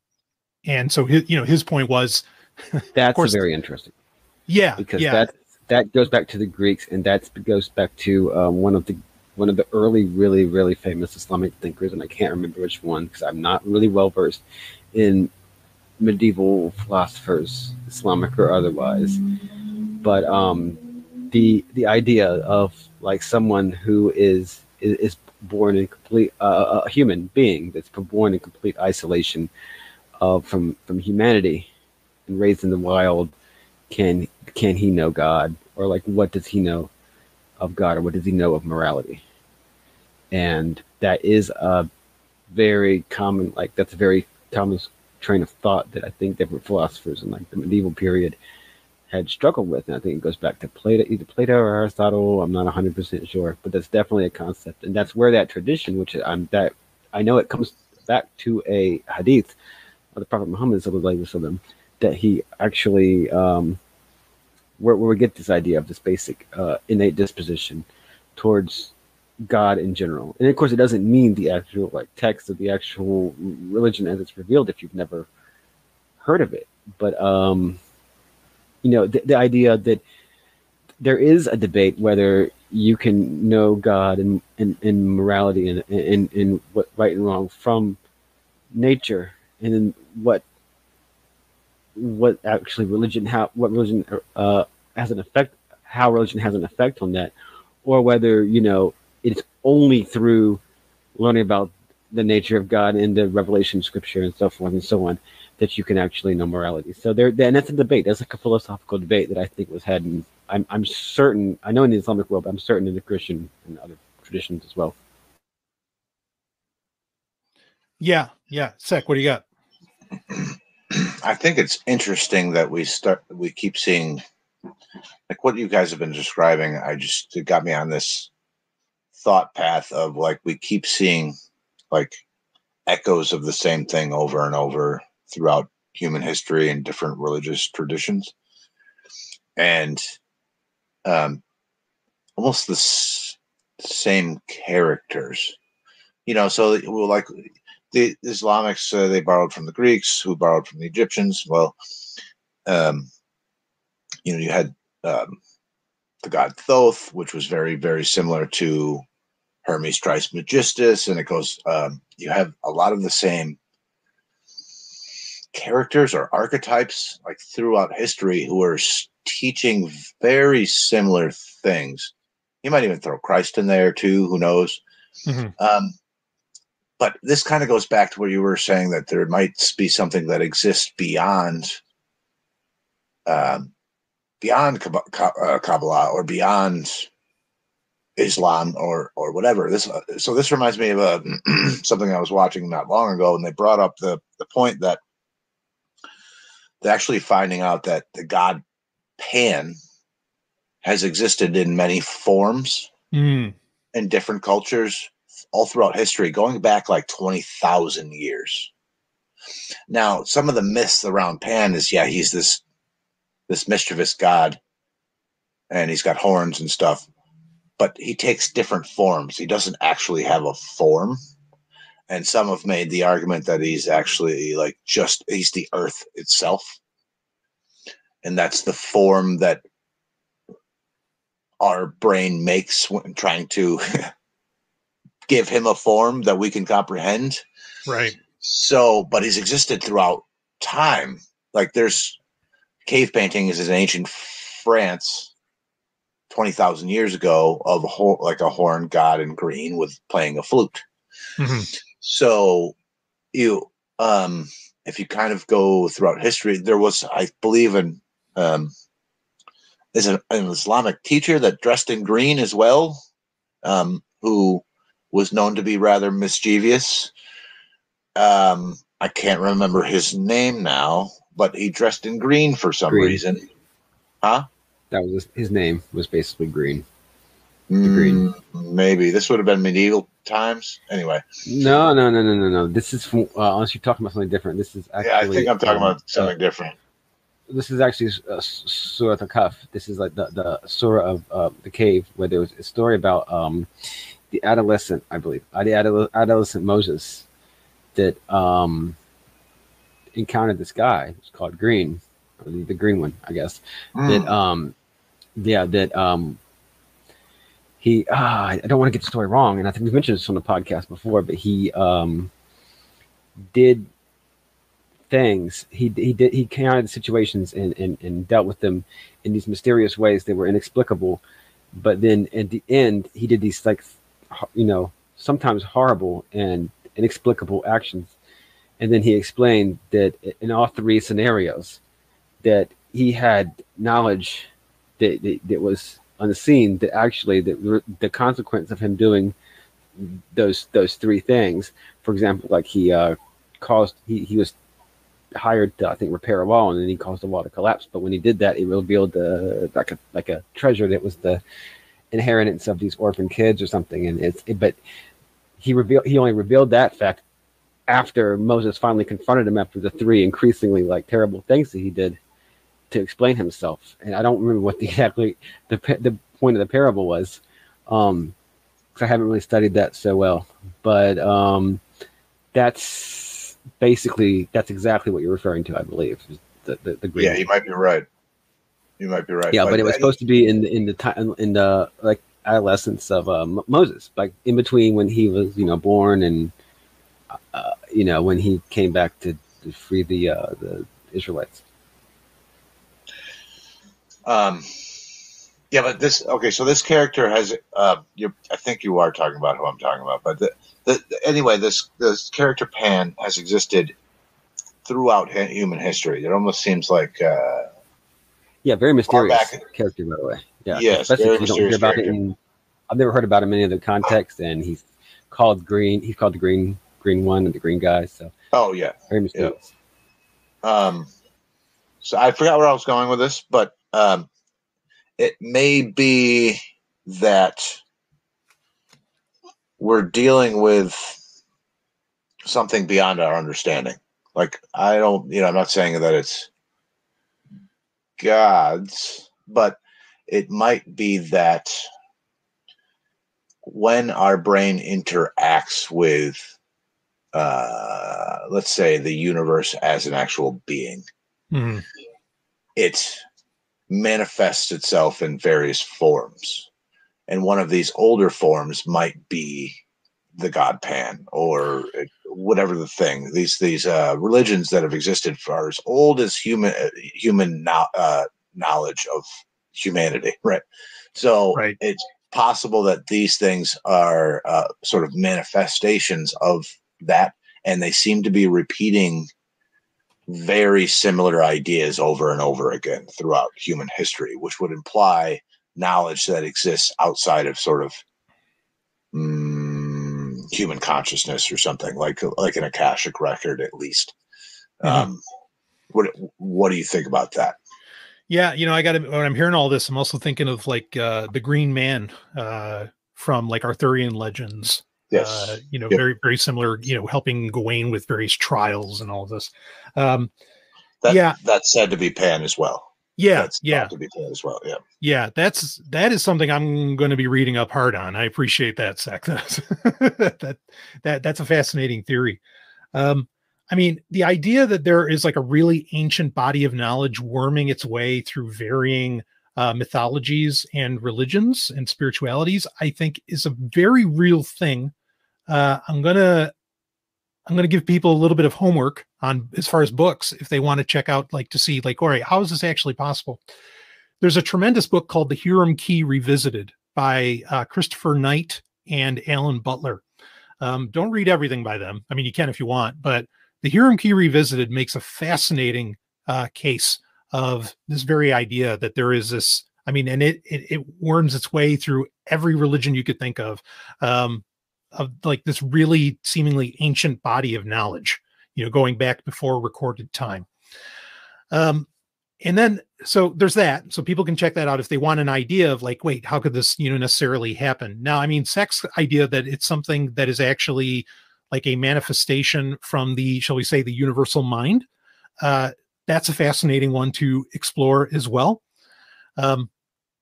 and so his, you know, his point was, That's course- very interesting yeah, because yeah, that that goes back to the Greeks, and that goes back to um, one of the one of the early, really, really famous Islamic thinkers, and I can't remember which one because I'm not really well versed in medieval philosophers, Islamic or otherwise. But um, the the idea of like someone who is is, is born in complete uh, a human being that's born in complete isolation uh, from from humanity and raised in the wild can can he know God or like what does he know of God or what does he know of morality? And that is a very common like that's a very common train of thought that I think different philosophers in like the medieval period had struggled with. And I think it goes back to Plato, either Plato or Aristotle. I'm not 100% sure, but that's definitely a concept. And that's where that tradition, which I'm that I know it comes back to a hadith the Prophet Muhammad wasallam that he actually um, where, where we get this idea of this basic uh, innate disposition towards God in general. And of course, it doesn't mean the actual like text of the actual religion as it's revealed if you've never heard of it. But um, you know, the, the idea that there is a debate whether you can know God and and, and morality and, and and what right and wrong from nature, and then what what actually religion how what religion uh, has an effect how religion has an effect on that or whether you know it's only through learning about the nature of god and the revelation scripture and so forth and so on that you can actually know morality so there and that's a debate that's like a philosophical debate that i think was had in i'm, I'm certain i know in the islamic world but i'm certain in the christian and other traditions as well yeah, yeah. Sec, what do you got? I think it's interesting that we start we keep seeing like what you guys have been describing. I just it got me on this thought path of like we keep seeing like echoes of the same thing over and over throughout human history and different religious traditions and um almost the s- same characters you know so like the Islamics uh, they borrowed from the Greeks, who borrowed from the Egyptians. Well, um, you know, you had um, the god Thoth, which was very very similar to Hermes Trismegistus, and it goes. Um, you have a lot of the same characters or archetypes like throughout history who are teaching very similar things. You might even throw Christ in there too. Who knows? Mhm. Um, but this kind of goes back to where you were saying that there might be something that exists beyond, um, beyond uh, Kabbalah or beyond Islam or or whatever. This uh, so this reminds me of a something I was watching not long ago, and they brought up the the point that they're actually finding out that the god Pan has existed in many forms Mm, in different cultures all throughout history, going back like 20,000 years. Now, some of the myths around Pan is yeah, he's this this mischievous god and he's got horns and stuff, but he takes different forms. He doesn't actually have a form. And some have made the argument that he's actually like just he's the earth itself. And that's the form that our brain makes when trying to give him a form that we can comprehend. right. So, but he's existed throughout time. Like there's cave paintings in ancient France, twenty thousand years ago, of a ho- like a horn god in green with playing a flute. Mhm. So, you um, if you kind of go throughout history, there was, I believe, an um, is an, an Islamic teacher that dressed in green as well, um, who was known to be rather mischievous. Um, I can't remember his name now, but he dressed in green for some Green. reason. Huh? That was his, name was basically green green. Mm, maybe this would have been medieval times. Anyway, no no no no no no this is uh, unless you're talking about something different this is actually yeah, I think I'm talking um, about something different. this is actually uh, Surah Al-Kahf. This is like the, the Surah of uh, the cave, where there was a story about um, the adolescent, I believe, uh, the adole- adolescent Moses that um, encountered this guy. It's called Green, or the, green one, I guess. Hmm. That um, yeah, that um, he ah, I don't want to get the story wrong, and I think we've mentioned this on the podcast before, but he um, did things. He he did he came out counted situations and, and and dealt with them in these mysterious ways that were inexplicable. But then at the end, he did these like, you know, sometimes horrible and inexplicable actions. And then he explained that in all three scenarios, that he had knowledge that, that, that was unseen. That actually, that the consequence of him doing those those three things, for example, like he uh, caused he, he was hired to I think repair a wall and then he caused the wall to collapse. But when he did that, it revealed the like a like a treasure that was the inheritance of these orphan kids or something. And it's it, but he revealed he only revealed that fact after Moses finally confronted him after the three increasingly like terrible things that he did to explain himself. And I don't remember what the exactly the the point of the parable was. um, because I haven't really studied that so well, but um, that's basically that's exactly what you're referring to, I believe. The the, the Yeah, you might be right. You might be right. yeah, but it was supposed to be in the in the time in the like adolescence of uh, Moses, like in between when he was you know born and uh, you know when he came back to, to free the uh, the Israelites. Um, yeah, but this okay. So this character has. Uh, you, I think you are talking about who I'm talking about. But the, the, anyway, this this character Pan has existed throughout human history. It almost seems like uh, Yeah, very mysterious character by the way. Yeah, Yes, especially if you don't hear about character. it. In, I've never heard about him in any other context, and he's called Green. He's called the Green Green One and the Green Guy. So oh yeah. very mysterious. Um, so I forgot where I was going with this, but um, it may be that we're dealing with something beyond our understanding. Like I don't, you know, I'm not saying that it's God's, but it might be that when our brain interacts with uh, let's say the universe as an actual being, Mhm. it manifests itself in various forms. And one of these older forms might be the god Pan or it- whatever the thing. These these uh, religions that have existed for as old as human uh, human no, uh, knowledge of humanity, right? So Right. it's possible that these things are uh, sort of manifestations of that, and they seem to be repeating very similar ideas over and over again throughout human history, which would imply knowledge that exists outside of sort of mm, human consciousness or something like like an akashic record at least. Mhm. Um, what what do you think about that? Yeah, you know, I got to when I'm hearing all this, I'm also thinking of like uh the Green Man uh from like Arthurian legends. Yes, Uh, you know, Yep. very very similar, you know, helping Gawain with various trials and all of this. Um that, yeah. that's said to be Pan as well. Yeah, that's yeah. to be Pan as well. Yeah. Yeah, that's that is something I'm going to be reading up hard on. I appreciate that, Sec. that that that's a fascinating theory. Um, I mean, the idea that there is like a really ancient body of knowledge worming its way through varying uh, mythologies and religions and spiritualities, I think, is a very real thing. Uh, I'm gonna I'm gonna give people a little bit of homework on as far as books if they want to check out, like to see, like, all right, how is this actually possible? there's a tremendous book called The Hiram Key Revisited by uh, Christopher Knight and Alan Butler. Um, don't read everything by them. I mean, you can if you want, but The Hiram Key Revisited makes a fascinating uh, case of this very idea that there is this. I mean, and it it, it worms its way through every religion you could think of, um, of like this really seemingly ancient body of knowledge. You know, going back before recorded time. Um, and then so there's that so people can check that out if they want an idea of like wait how could this you know necessarily happen now i mean Sec's idea that it's something that is actually like a manifestation from the shall we say the universal mind uh that's a fascinating one to explore as well um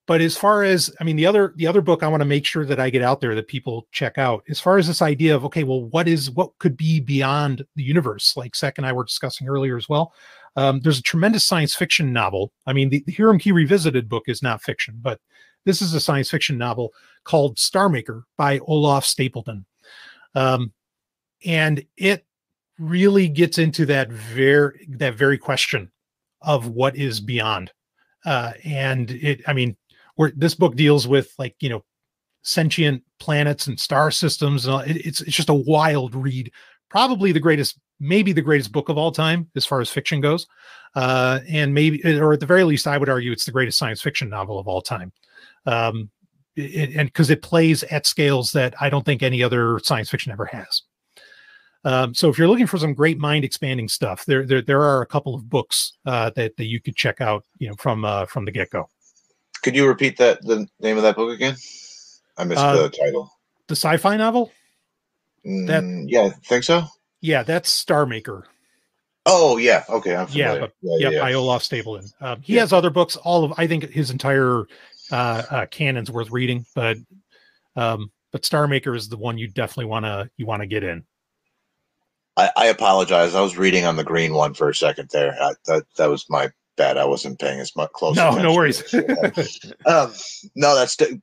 but as far as I mean, the other the other book I want to make sure that I get out there that people check out, as far as this idea of okay, well, what is what could be beyond the universe, like Sek and I were discussing earlier as well. Um, there's a tremendous science fiction novel. I mean, the, the Hiram Key Revisited book is not fiction, but this is a science fiction novel called Star Maker by Olaf Stapledon. Um, and it really gets into that very that very question of what is beyond. Uh, and it, I mean, where this book deals with like you know sentient planets and star systems and it, it's it's just a wild read. Probably the greatest maybe the greatest book of all time as far as fiction goes. Uh and maybe or at the very least i would argue it's the greatest science fiction novel of all time. Um it, and because it plays at scales that i don't think any other science fiction ever has. Um, so if you're looking for some great mind expanding stuff there, there there are a couple of books uh that, that you could check out you know from uh from the get-go Could you repeat that the name of that book again? I missed Uh, the title. the sci-fi novel that- Mm, yeah, think so. yeah that's star maker Oh yeah, okay, I'm Yeah, familiar. but yeah, yeah, yeah. by Olaf Stapledon. Um, he Yeah. has other books. All of I think his entire uh, uh, canon's worth reading, but um, but Star Maker is the one you definitely want to you want to get in. I, I apologize. I was reading on the green one for a second there. I, that that was my bad. I wasn't paying as much close. No, no worries. um, no, that's the-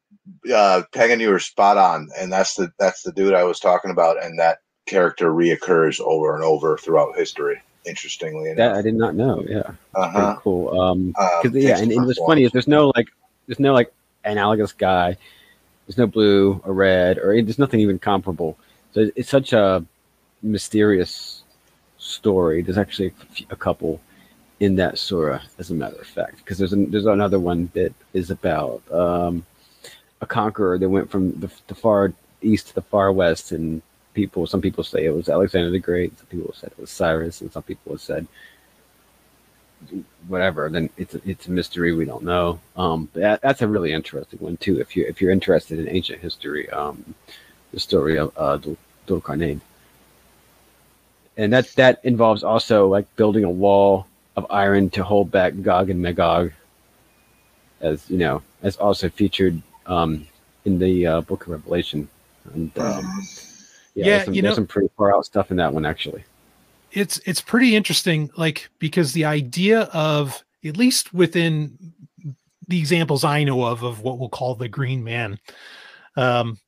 uh, Pagan. You were spot on, and that's the that's the dude I was talking about, and that character reoccurs over and over throughout history. Interestingly That I did not know. Yeah, uh-huh. cool. Um, Um, 'cause, yeah, and, and different what's funny is there's no like, there's no like analogous guy. There's no blue or red or there's nothing even comparable. So it's such a mysterious story. There's actually a, a couple in that surah, as a matter of fact, because there's an, there's another one that is about um, a conqueror that went from the, the far east to the far west, and people some people say it was Alexander the Great, some people said it was Cyrus, and some people have said whatever. Then it's a, it's a mystery we don't know. Um, that, that's a really interesting one too. If you if you're interested in ancient history, um, the story of uh, and that that involves also like building a wall of iron to hold back Gog and Magog, as you know, as also featured um, in the uh, Book of Revelation. And um, yeah, Yeah, there's, some, you there's know- some pretty far out stuff in that one actually. it's it's pretty interesting like because the idea of at least within the examples i know of of what we'll call the green man um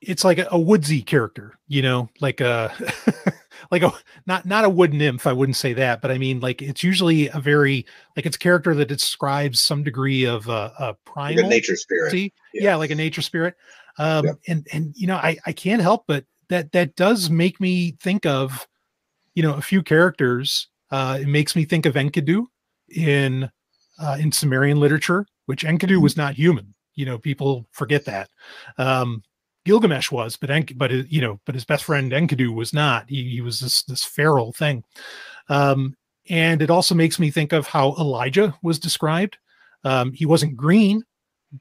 it's like a, a woodsy character you know like a like a not not a wood nymph i wouldn't say that but i mean like it's usually a very like it's a character that describes some degree of uh, a like primal a nature spirit. Yeah. Yeah. like a nature spirit. Um, Yeah. and and you know, I I can't help but that that does make me think of, you know, a few characters. Uh, it makes me think of Enkidu in uh, in Sumerian literature, which Enkidu was not human. You know, people forget that. Um, Gilgamesh was, but but uh, you know, but his best friend Enkidu was not. He, he was this this feral thing. Um, and it also makes me think of how Elijah was described. Um, he wasn't green,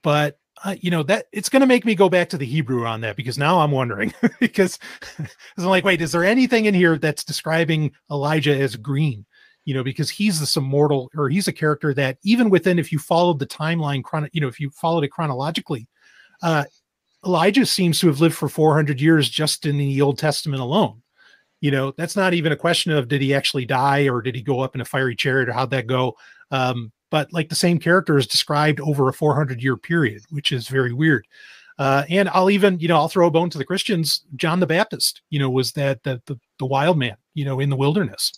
but uh, you know that it's going to make me go back to the Hebrew on that because now I'm wondering because I'm like, wait, is there anything in here that's describing Elijah as green? You know, because he's this immortal, or he's a character that even within, if you followed the timeline, chrono, you know, if you followed it chronologically, uh, Elijah seems to have lived for 400 years just in the Old Testament alone. You know, that's not even a question of did he actually die or did he go up in a fiery chariot or how'd that go? Um, but like the same character is described over a 400 year period, which is very weird. Uh, and I'll even, you know, I'll throw a bone to the Christians. John the Baptist, you know, was that the the, the wild man, you know, in the wilderness.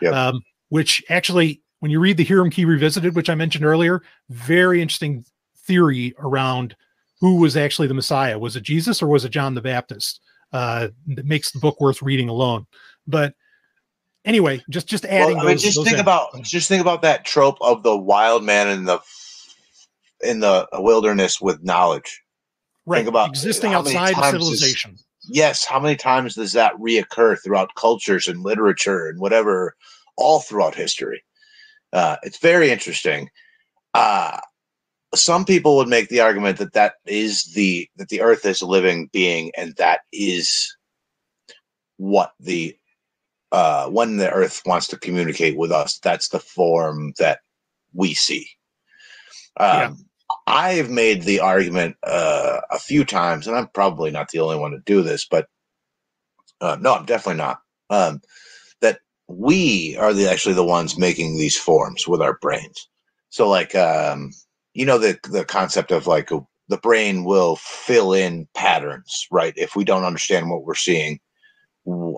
Yep. Um, which actually, when you read the Hiram Key Revisited, which I mentioned earlier, very interesting theory around who was actually the Messiah. Was it Jesus or was it John the Baptist? Uh, that makes the book worth reading alone. But anyway, just just adding. Well, I mean, those- just those think in. about just think about that trope of the wild man in the in the wilderness with knowledge. right about existing outside of times is- civilization. Yes, how many times does that reoccur throughout cultures and literature and whatever, all throughout history? Uh, it's very interesting. Uh, some people would make the argument that that is the that the Earth is a living being, and that is what the uh, when the Earth wants to communicate with us. That's the form that we see. Um, I've made the argument uh, a few times, and I'm probably not the only one to do this, but uh, no, I'm definitely not. Um, that we are the actually the ones making these forms with our brains. So, like, um, you know, the the concept of like the brain will fill in patterns, right? If we don't understand what we're seeing,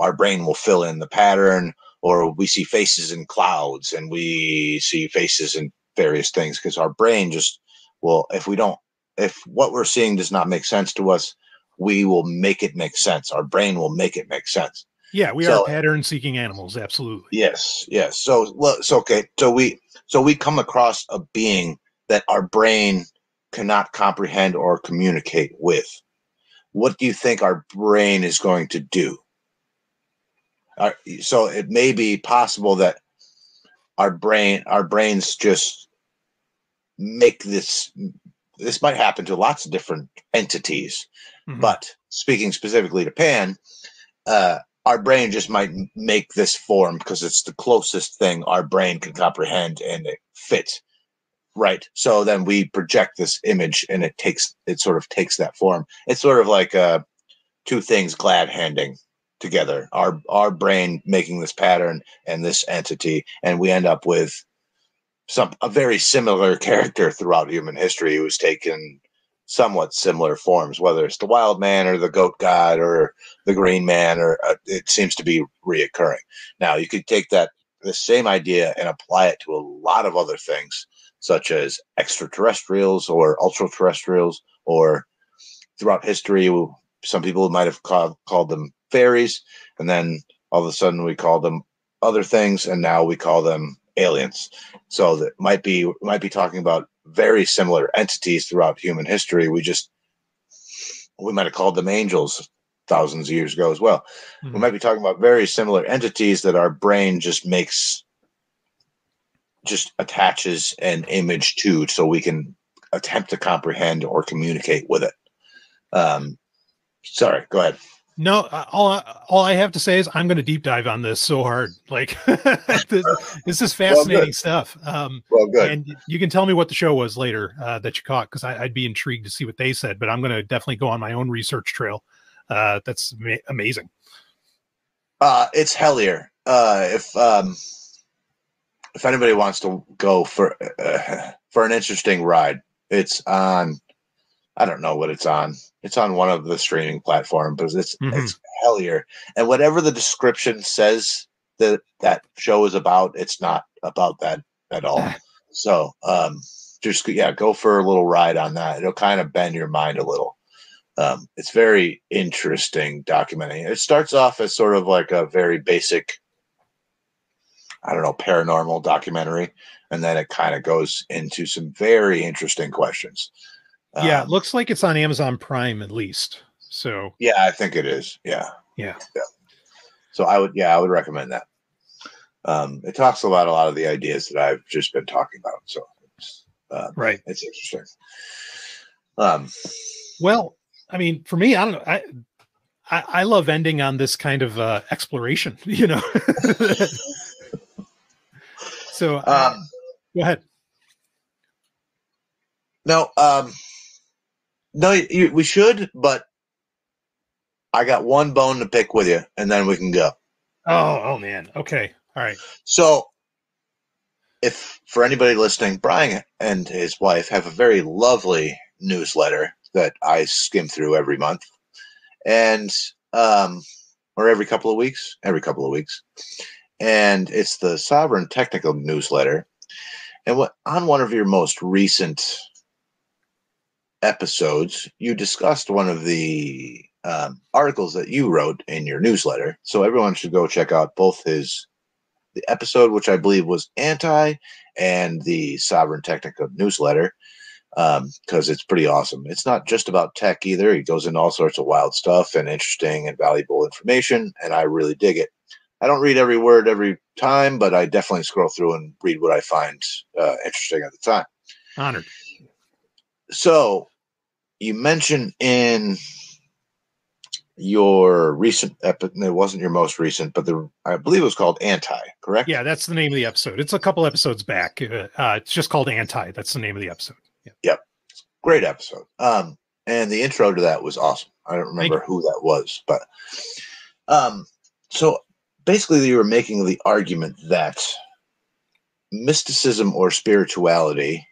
our brain will fill in the pattern, or we see faces in clouds and we see faces in various things because our brain just will, if we don't, if what we're seeing does not make sense to us, we will make it make sense. Our brain will make it make sense. Yeah, we So- are pattern seeking animals. Absolutely. Yes, yes. So, well, it's okay. So we, so we come across a being that our brain cannot comprehend or communicate with. What do you think our brain is going to do? Our, so it may be possible that our brain, our brains just make this. This might happen to lots of different entities, Mhm. but speaking specifically to Pan, uh, our brain just might make this form because it's the closest thing our brain can comprehend and it fits right. So then we project this image and it takes it sort of takes that form. It's sort of like uh two things glad handing together. Our our brain making this pattern and this entity and we end up with some a very similar character throughout human history who's taken somewhat similar forms whether it's the wild man or the goat god or the green man or uh, it seems to be reoccurring. Now you could take that the same idea and apply it to a lot of other things such as extraterrestrials or ultra terrestrials or throughout history some people might have called, called them fairies and then all of a sudden we call them other things and now we call them aliens. So that might be might be talking about very similar entities throughout human history. We just we might have called them angels thousands of years ago as well. We Mhm. might be talking about very similar entities that our brain just makes just attaches an image to so we can attempt to comprehend or communicate with it um sorry go ahead No, uh, all I- all I have to say is I'm going to deep dive on this so hard. Like this, this is fascinating stuff. Um, well good and you can tell me what the show was later uh, that you caught because I'd be intrigued to see what they said. But I'm going to definitely go on my own research trail. Uh, that's ama- amazing. uh it's hellier uh if um if anybody wants to go for uh, for an interesting ride it's on i don't know what it's on. It's on one of the streaming platforms but it's Mhm. it's hellier. And whatever the description says that that show is about it's not about that at all. So um just yeah go for a little ride on that. It'll kind of bend your mind a little. Um, it's very interesting documenting. It starts off as sort of like a very basic, I don't know, paranormal documentary, and then it kind of goes into some very interesting questions. yeah, Um, it looks like it's on Amazon Prime at least. So yeah, I think it is. Yeah, Yeah. yeah. So I would, yeah, I would recommend that. Um, it talks about a lot of the ideas that I've just been talking about, so it's, uh, right. it's interesting. Um, Well, I mean, for me, I don't know. I I, I love ending on this kind of uh, exploration. You know. so uh, um, go ahead. No, um, no, you, we should, but I got one bone to pick with you, and then we can go. Oh, oh man. Okay. All right. So, if for anybody listening, Brian and his wife have a very lovely newsletter that I skim through every month, and um, or every couple of weeks, every couple of weeks, and it's the Sovereign Technical Newsletter. And what on one of your most recent episodes, you discussed one of the um, articles that you wrote in your newsletter. So everyone should go check out both his the episode, which I believe was anti, and the Sovereign Technical newsletter, because it's pretty awesome. It's not just about tech either. He goes into all sorts of wild stuff and interesting and valuable information, and I really dig it. I don't read every word every time, but I definitely scroll through and read what I find uh, interesting at the time. Honored. So, you mentioned in your recent episode, it wasn't your most recent, but the I believe it was called Anti, correct? Yeah, that's the name of the episode. It's a couple episodes back. Uh, uh, it's just called Anti. That's the name of the episode. Yeah. Yep. Great episode. Um, and the intro to that was awesome. I don't remember who that was, but um, so basically, you were making the argument that mysticism or spirituality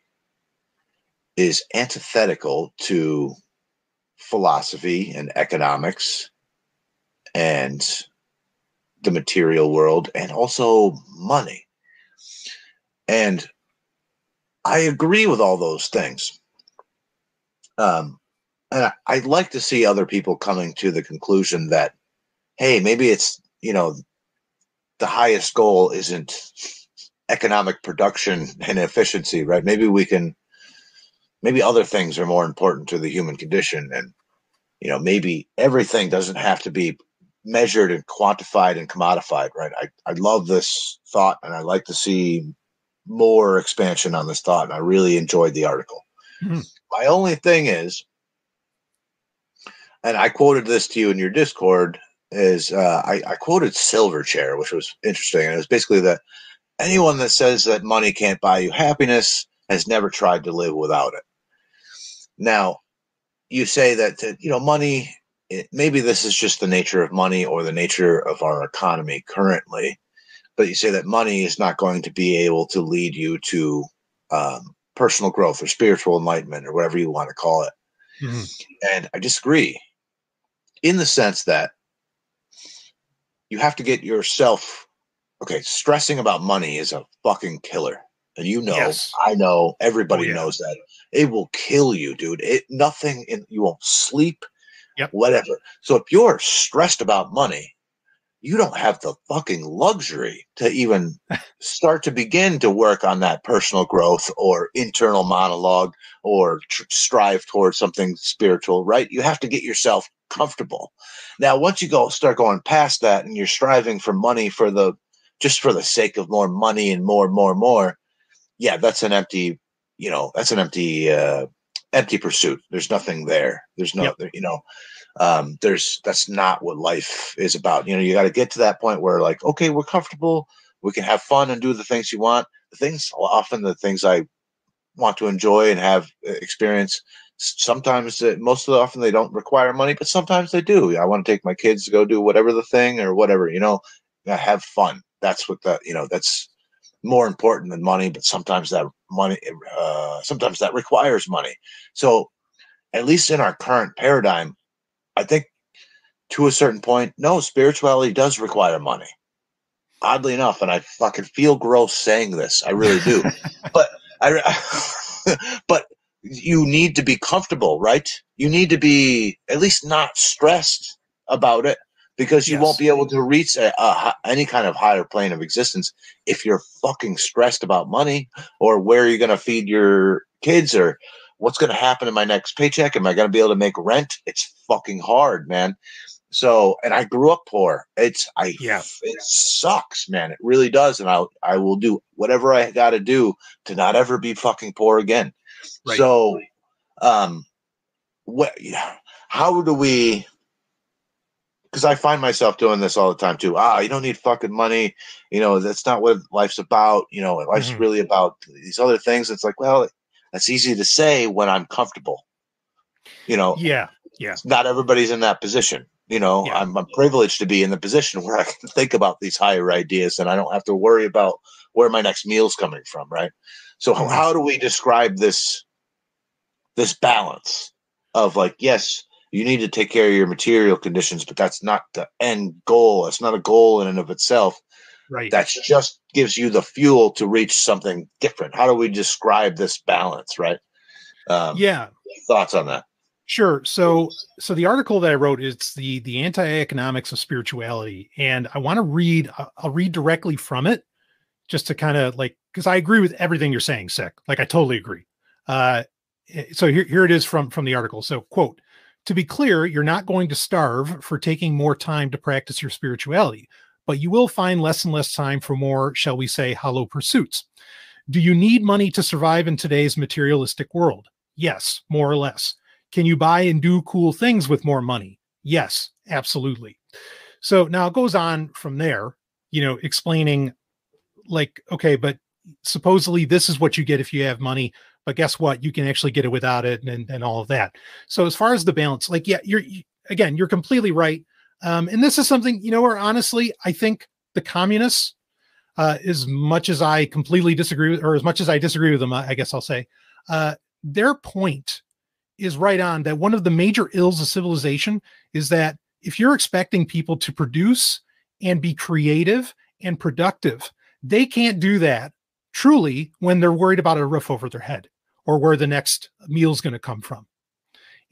is antithetical to philosophy and economics and the material world and also money. And I agree with all those things. Um, and I, I'd like to see other people coming to the conclusion that, hey, maybe it's, you know, the highest goal isn't economic production and efficiency, right? Maybe we can, maybe other things are more important to the human condition. And, you know, maybe everything doesn't have to be measured and quantified and commodified, right? I, I love this thought and I like to see more expansion on this thought. And I really enjoyed the article. Hmm. My only thing is, and I quoted this to you in your Discord, is uh, I, I quoted Silverchair, which was interesting. And it was basically that anyone that says that money can't buy you happiness has never tried to live without it. Now, you say that, you know, money, it, maybe this is just the nature of money or the nature of our economy currently, but you say that money is not going to be able to lead you to um, personal growth or spiritual enlightenment or whatever you want to call it. Mhm. And I disagree in the sense that you have to get yourself okay, stressing about money is a fucking killer. And you know, Yes. I know, everybody Oh, yeah. knows that. It will kill you, dude. It nothing in you won't sleep, Yep. whatever. So if you're stressed about money, you don't have the fucking luxury to even start to begin to work on that personal growth or internal monologue or tr- strive towards something spiritual, right? You have to get yourself comfortable. Now, once you go start going past that and you're striving for money for the just for the sake of more money and more, more, more, yeah, that's an empty, you know, that's an empty, uh, empty pursuit. There's nothing there. There's no, you know, um, there's that's not what life is about. You know, you got to get to that point where like, okay, we're comfortable, we can have fun and do the things you want. The things often the things I want to enjoy and have uh, experience. Sometimes, most of the often they don't require money, but sometimes they do. I want to take my kids to go do whatever the thing or whatever. You know, have fun. That's what the you know. That's more important than money. But sometimes that money, uh, sometimes that requires money. So, at least in our current paradigm, I think to a certain point, no, spirituality does require money. Oddly enough, and I fucking feel gross saying this. I really do. but I, but you need to be comfortable, right? You need to be at least not stressed about it because you Yes. won't be able to reach a, a, any kind of higher plane of existence if you're fucking stressed about money or where you're going to feed your kids or what's going to happen to my next paycheck. Am I going to be able to make rent? It's fucking hard, man. So, and I grew up poor. It's I Yeah. it sucks, man. It really does, and I I will do whatever I got to do to not ever be fucking poor again. Right. So, um, what? Yeah, how do we? Because I find myself doing this all the time too. Ah, you don't need fucking money. You know that's not what life's about. You know, life's Mhm. really about these other things. It's like, well, that's easy to say when I'm comfortable. You know, Yeah. Yeah. not everybody's in that position. You know, Yeah. I'm, I'm privileged to be in the position where I can think about these higher ideas and I don't have to worry about where my next meal's coming from, right? So how, how do we describe this this balance of like, yes, you need to take care of your material conditions, but that's not the end goal. It's not a goal in and of itself. Right. That's just gives you the fuel to reach something different. How do we describe this balance, right? Um, yeah. Thoughts on that? Sure. So so the article that I wrote is the the anti-economics of spirituality and I want to read I'll read directly from it just to kind of like cuz I agree with everything you're saying, Sec. Like I totally agree. Uh eh, so here here it is from from the article. So quote to be clear, you're not going to starve for taking more time to practice your spirituality, but you will find less and less time for more, shall we say, hollow pursuits. Do you need money to survive in today's materialistic world? Yes, more or less. Can you buy and do cool things with more money? Yes, absolutely. So now it goes on from there, you know, explaining like, okay, but supposedly this is what you get if you have money, but guess what? You can actually get it without it and, and all of that. So as far as the balance, like, yeah, you're you, again, you're completely right. Um, and this is something, you know, where honestly, I think the communists, uh, as much as I completely disagree with, or as much as I disagree with them, I guess I'll say, uh, their point is right on that one of the major ills of civilization is that if you're expecting people to produce and be creative and productive, they can't do that truly when they're worried about a roof over their head or where the next meal is going to come from.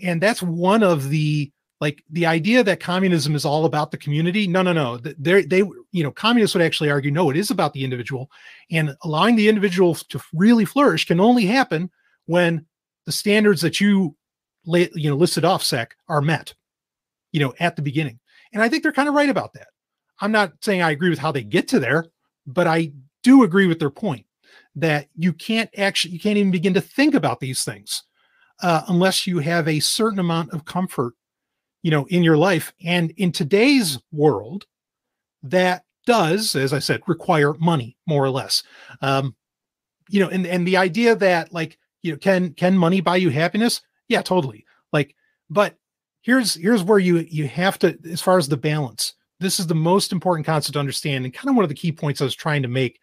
And that's one of the like the idea that communism is all about the community. No, no, no. They, they, you know, communists would actually argue, no, it is about the individual, and allowing the individual to really flourish can only happen when the standards that you, you know, listed off, sec, are met, you know, at the beginning. And I think they're kind of right about that. I'm not saying I agree with how they get to there, but I do agree with their point that you can't actually, you can't even begin to think about these things uh, unless you have a certain amount of comfort you know in your life. And in today's world that does as i said require money more or less. Um you know and and the idea that like you know can can money buy you happiness? Yeah totally. Like but here's here's where you you have to as far as the balance this is the most important concept to understand and kind of one of the key points i was trying to make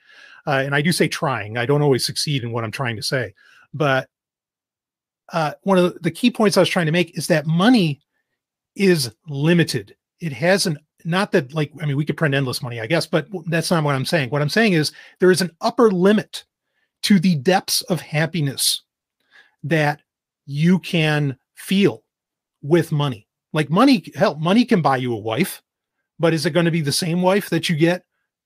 uh, and i do say trying i don't always succeed in what i'm trying to say but uh, one of the key points i was trying to make is that money is limited. It has an not that like I mean we could print endless money, I guess, but that's not what I'm saying. What I'm saying is there is an upper limit to the depths of happiness that you can feel with money. Like money, hell, money can buy you a wife, but is it going to be the same wife that you get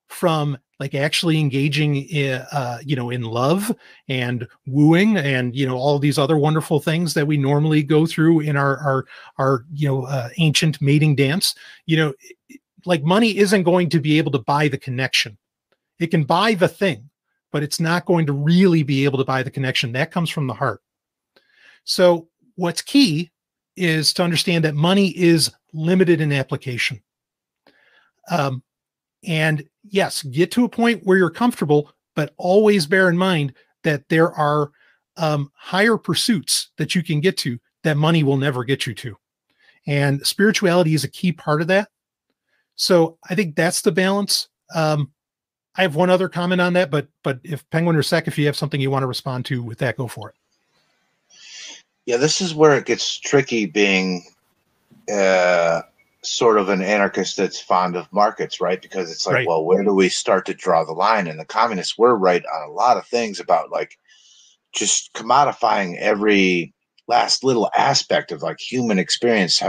from like actually engaging in, uh, you know in love and wooing and you know all these other wonderful things that we normally go through in our our our you know uh, ancient mating dance? You know like money isn't going to be able to buy the connection. It can buy the thing but it's not going to really be able to buy the connection. That comes from the heart. So what's key is to understand that money is limited in application um, and yes, get to a point where you're comfortable, but always bear in mind that there are um, higher pursuits that you can get to that money will never get you to. And spirituality is a key part of that. So I think that's the balance. Um, I have one other comment on that, but but if Penguin or Sec, if you have something you want to respond to with that, go for it. Yeah, this is where it gets tricky being uh, sort of an anarchist that's fond of markets, right? Because it's like, Right. well, where do we start to draw the line? And the communists were right on a lot of things about like just commodifying every last little aspect of like human experience.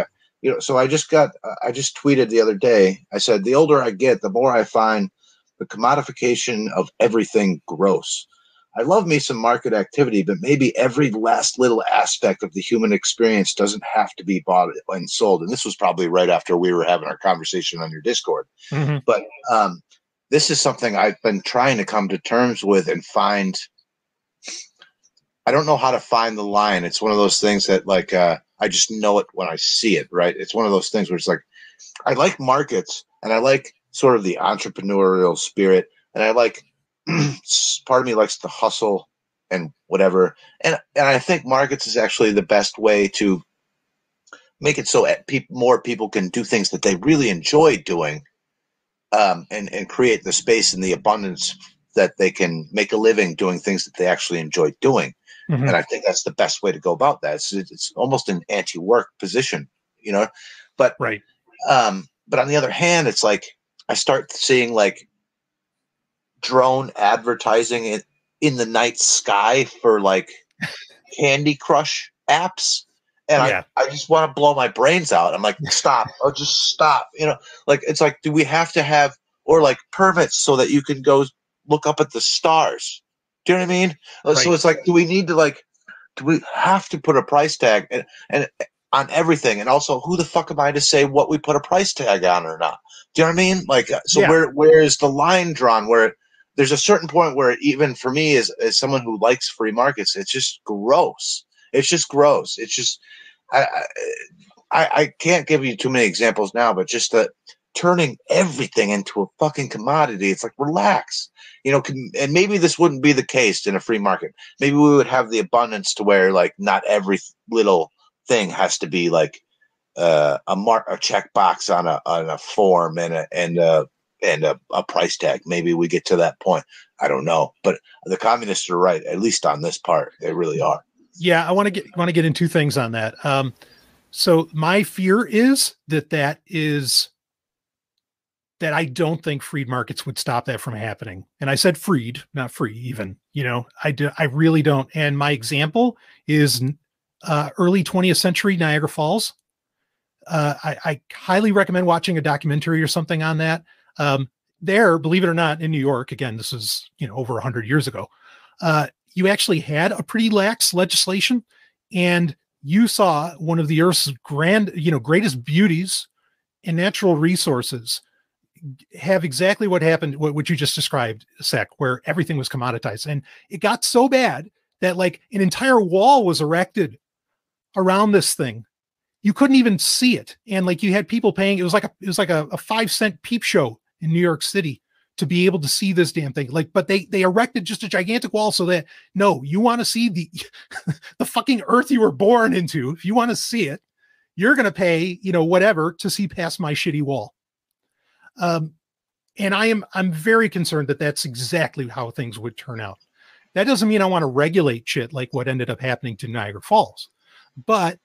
You know, so I just got, uh, I just tweeted the other day. I said, the older I get, the more I find the commodification of everything gross. I love me some market activity, but maybe every last little aspect of the human experience doesn't have to be bought and sold. And this was probably right after we were having our conversation on your Discord. But um, this is something I've been trying to come to terms with and find. I don't know how to find the line. It's one of those things that, like, uh, I just know it when I see it, right? It's one of those things where it's like, I like markets and I like sort of the entrepreneurial spirit and I like part of me likes to hustle and whatever. And and I think markets is actually the best way to make it so peop more people can do things that they really enjoy doing, um, and and create the space and the abundance that they can make a living doing things that they actually enjoy doing. Mhm. And I think that's the best way to go about that. It's, it's almost an anti-work position, you know. But Right. um, but on the other hand, it's like I start seeing like drone advertising in, in the night sky for like Candy Crush apps. And Yeah. I, I just want to blow my brains out. I'm like, stop, or just stop. You know, like it's like, do we have to have or like permits so that you can go look up at the stars? Do you know what I mean? Uh, So it's like, do we need to like, do we have to put a price tag and, and on everything? And also, who the fuck am I to say what we put a price tag on or not? Do you know what I mean? Like, uh, so Yeah. where where is the line drawn? Where there's a certain point where even for me, as as someone who likes free markets, it's just gross. It's just gross. It's just I I, I can't give you too many examples now, but just that turning everything into a fucking commodity. It's like relax, you know. Can, and maybe this wouldn't be the case in a free market. Maybe we would have the abundance to where like not every little thing has to be like uh, a mark, a check box on a on a form and a and a and a, a price tag. Maybe we get to that point. I don't know, but the communists are right, at least on this part. They really are. Yeah, I want to get want to get in two things on that. Um, so my fear is that that is that I don't think freed markets would stop that from happening. And I said freed, not free even. You know, I do I really don't. And my example is uh, early 20th century Niagara Falls. Uh, I, I highly recommend watching a documentary or something on that. Um, there, believe it or not, in New York, again, this is you know over 100 years ago. Uh, you actually had a pretty lax legislation, and you saw one of the Earth's grand, you know, greatest beauties and natural resources have exactly what happened, what, what you just described, Sec, where everything was commoditized. And it got so bad that like an entire wall was erected around this thing. You couldn't even see it. And like you had people paying, it was like a it was like a, a five cent peep show in New York City to be able to see this damn thing. Like, but they they erected just a gigantic wall so that no, you want to see the the fucking earth you were born into. If you want to see it, you're gonna pay, you know, whatever to see past my shitty wall. Um, and I am I'm very concerned that that's exactly how things would turn out. That doesn't mean I want to regulate shit like what ended up happening to Niagara Falls, but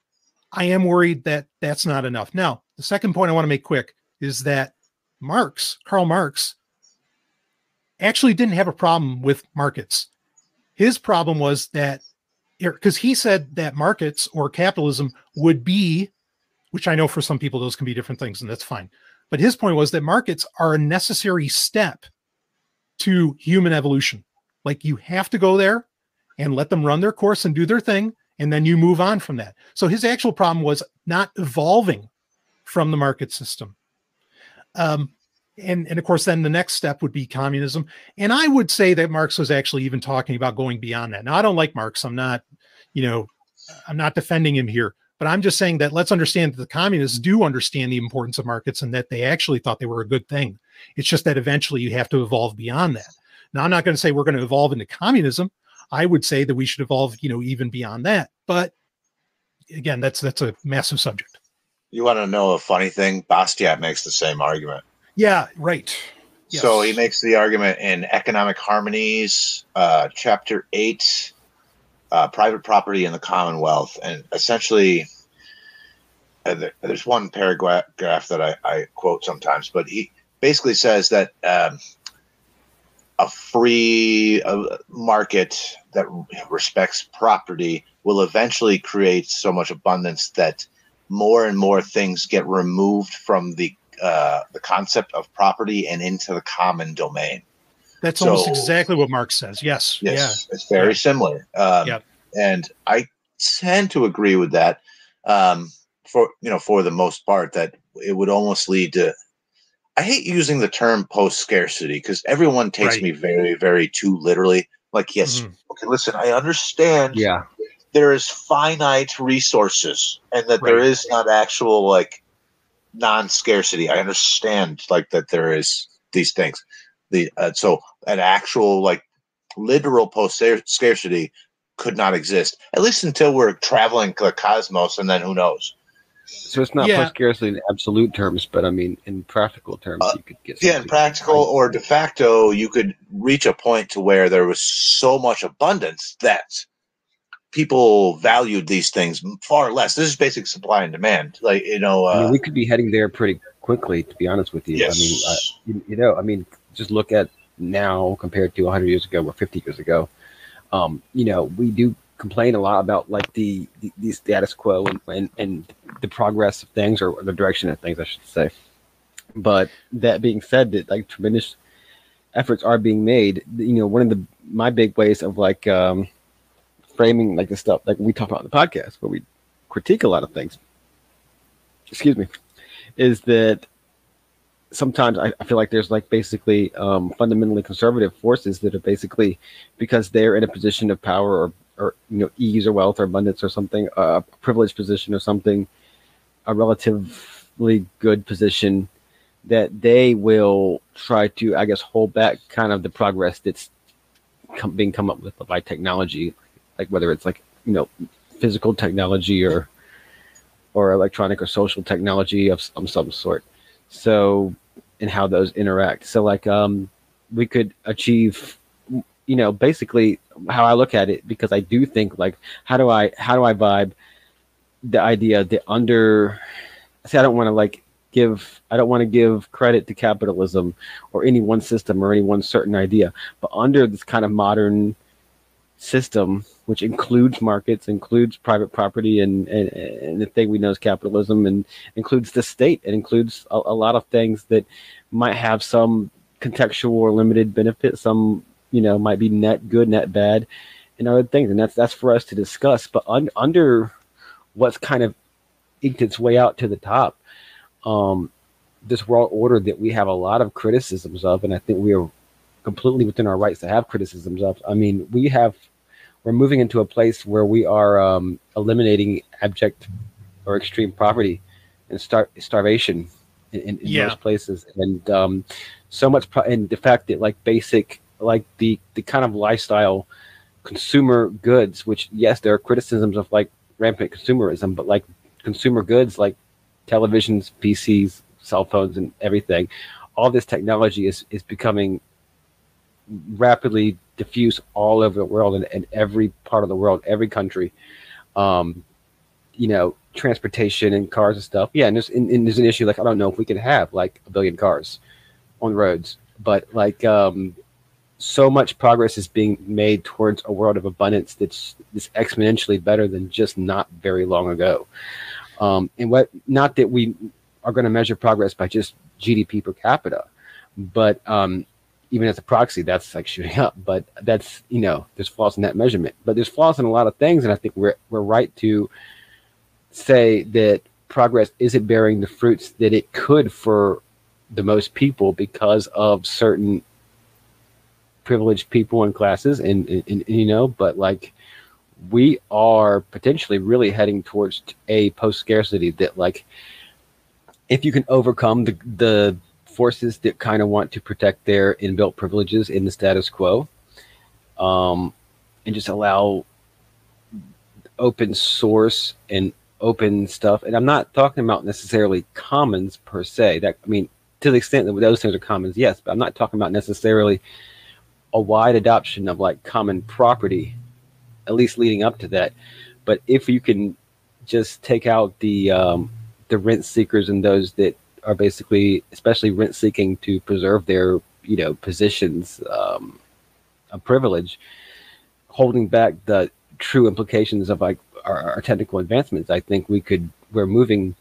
I am worried that that's not enough. Now, the second point I want to make quick is that Marx, Karl Marx, actually didn't have a problem with markets. His problem was that er, because he said that markets or capitalism would be, which I know for some people those can be different things, and that's fine. But his point was that markets are a necessary step to human evolution. Like you have to go there and let them run their course and do their thing, and then you move on from that. So his actual problem was not evolving from the market system. Um, and and of course then the next step would be communism. And i would say that marx was actually even talking about going beyond that. Now i don't like marx. I'm not you know i'm not defending him here but i'm just saying that let's understand that the communists do understand the importance of markets and that they actually thought they were a good thing. It's just that eventually you have to evolve beyond that. Now i'm not going to say we're going to evolve into communism i would say that we should evolve you know even beyond that but again that's that's a massive subject You want to know a funny thing? Bastiat makes the same argument. yeah right Yes. So he makes the argument in Economic Harmonies, uh, chapter eight, uh, private property in the Commonwealth, and essentially, uh, there's one paragraph that I, I quote sometimes, but he basically says that um, a free uh, market that respects property will eventually create so much abundance that more and more things get removed from the uh, the concept of property and into the common domain. That's almost exactly what Marx says. Yes. Yes, it's very Yeah. similar. Um, Yep. And I tend to agree with that. Um, for you know, for the most part, that it would almost lead to. I hate using the term post scarcity because everyone takes Right. me very, very too literally. Like, yes, Mhm. okay, listen, I understand Yeah. there is finite resources and that there Right. is not actual like non-scarcity i understand like that there is these things the uh, so an actual like literal post scarcity could not exist at least until we're traveling the cosmos and then who knows So it's not Yeah. post scarcity in absolute terms, but I mean in practical terms, Uh, you could get yeah in something. practical or de facto you could reach a point to where there was so much abundance that people valued these things far less this is basic supply and demand like you know I uh, mean, we could be heading there pretty quickly, to be honest with you. yes I mean, uh, you, you know, I mean, just look at now compared to 100 years ago or 50 years ago. Um, you know, we do complain a lot about like the the, the status quo and, and and the progress of things or the direction of things, I should say. But that being said, that like tremendous efforts are being made. You know, one of the my big ways of like um, framing like the stuff like we talk about in the podcast, where we critique a lot of things. Excuse me is that sometimes I, I feel like there's like basically um, fundamentally conservative forces that are basically because they're in a position of power or, or you know ease or wealth or abundance or something a privileged position or something a relatively good position that they will try to, I guess, hold back kind of the progress that's being come up with by technology, like whether it's like you know physical technology or or electronic or social technology of some, some sort. So, and how those interact. So, like, um, we could achieve, you know, basically how I look at it because I do think like, how do I how do I vibe the idea that under, see, I don't want to like give I don't want to give credit to capitalism or any one system or any one certain idea, but under this kind of modern system, which includes markets, includes private property, and and, and the thing we know is capitalism, and includes the state, and includes a, a lot of things that might have some contextual or limited benefit. Some you know might be net good, net bad, and other things, and that's that's for us to discuss. But un, under what's kind of eked its way out to the top, um, this world order that we have a lot of criticisms of, and I think we are completely within our rights to have criticisms of. I mean, we have we're moving into a place where we are um, eliminating abject or extreme poverty and star- starvation in, in, in Yeah. most places, and um, so much. Pro- and the fact that like basic, like the the kind of lifestyle consumer goods, which yes, there are criticisms of like rampant consumerism, but like consumer goods like televisions, PCs, cell phones, and everything, all this technology is is becoming rapidly diffuse all over the world and in every part of the world, every country. Um, you know, transportation and cars and stuff. Yeah, and there's and, and there's an issue like I don't know if we can have like a billion cars on roads, but like um, so much progress is being made towards a world of abundance that's, exponentially better than just not very long ago. Um, and what not that we are going to measure progress by just GDP per capita, but um, even as a proxy, that's like shooting up. But that's you know, there's flaws in that measurement. But there's flaws in a lot of things, and I think we're we're right to say that progress isn't bearing the fruits that it could for the most people because of certain privileged people and classes, and, and, and you know, but like we are potentially really heading towards a post scarcity that like if you can overcome the the forces that kind of want to protect their inbuilt privileges in the status quo um, and just allow open source and open stuff and i'm not talking about necessarily commons per se that i mean to the extent that those things are commons yes but i'm not talking about necessarily a wide adoption of like common property at least leading up to that. But if you can just take out the um, the rent seekers and those that are basically especially rent seeking to preserve their you know positions um, of privilege holding back the true implications of like our, our technical advancements i think we could we're moving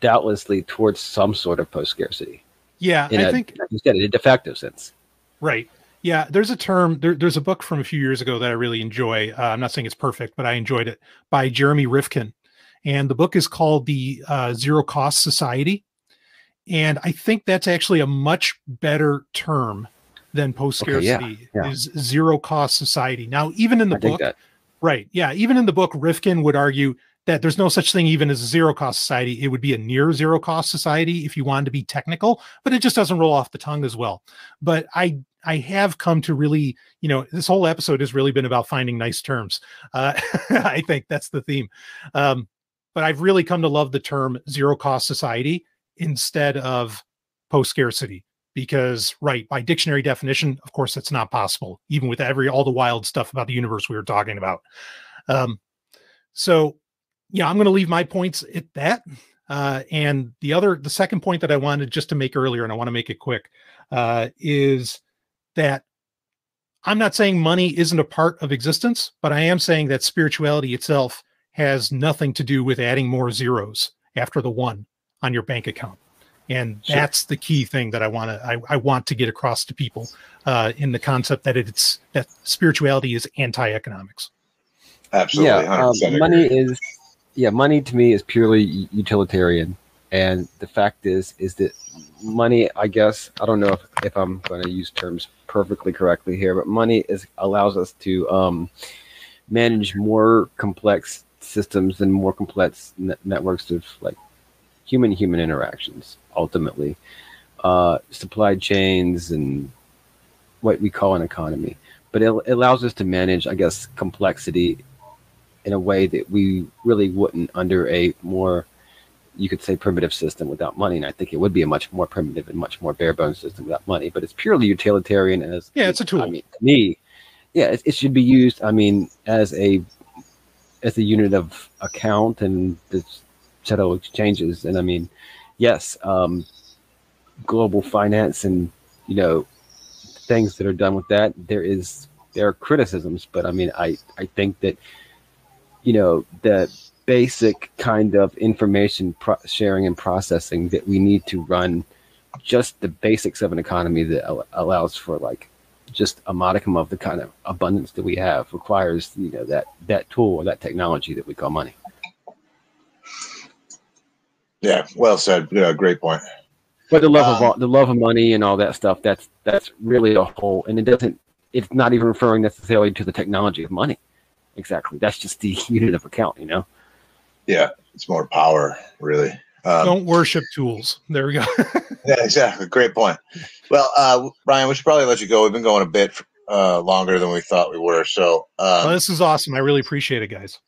doubtlessly towards some sort of post scarcity Yeah, I a, think you said, it in a de facto sense. Right. Yeah, there's a term. There, there's a book from a few years ago that I really enjoy. Uh, I'm not saying it's perfect, but I enjoyed it by Jeremy Rifkin, and the book is called "The uh, Zero Cost Society," and I think that's actually a much better term than post scarcity. yeah. Is zero cost society. Now, even in the i book, Right. Yeah. Even in the book, Rifkin would argue that there's no such thing even as a zero cost society. It would be a near zero cost society if you wanted to be technical, but it just doesn't roll off the tongue as well. But I I have come to really, you know, this whole episode has really been about finding nice terms. Uh, I think that's the theme. Um, but I've really come to love the term zero cost society instead of post scarcity because right by dictionary definition of course that's not possible even with every all the wild stuff about the universe we were talking about um so yeah i'm going to leave my points at that uh and the other the second point that i wanted just to make earlier and i want to make it quick uh is that i'm not saying money isn't a part of existence but i am saying that spirituality itself has nothing to do with adding more zeros after the one on your bank account. And Sure. that's the key thing that i want to I, I want to get across to people uh, in the concept that it's that spirituality is anti-economics. Absolutely, yeah, um, money is yeah, money to me is purely utilitarian, and the fact is is that money. I guess I don't know if, if I'm going to use terms perfectly correctly here, but money is allows us to um, manage more complex systems and more complex net- networks of like human human interactions ultimately, uh, supply chains and what we call an economy. But it, it allows us to manage, I guess, complexity in a way that we really wouldn't under a more you could say primitive system without money and i think it would be a much more primitive and much more bare bones system without money but it's purely utilitarian as Yeah, it's a tool. i mean to me yeah it, it should be used i mean as a as a unit of account and the settle exchanges and i mean yes um global finance and you know things that are done with that there is there are criticisms but i mean i i think that you know the basic kind of information pro- sharing and processing that we need to run just the basics of an economy that al- allows for like just a modicum of the kind of abundance that we have requires you know that that tool or that technology that we call money Yeah, well said. Yeah, great point. but the love of Um, all, the love of money and all that stuff that's that's really a whole and it doesn't it's not even referring necessarily to the technology of money exactly that's just the unit of account you know Yeah, it's more power, really. Um, Don't worship tools. There we go. Yeah, exactly. Great point. Well, uh, Ryan, we should probably let you go. We've been going a bit uh, longer than we thought we were. So, um, well, this is awesome. I really appreciate it, guys.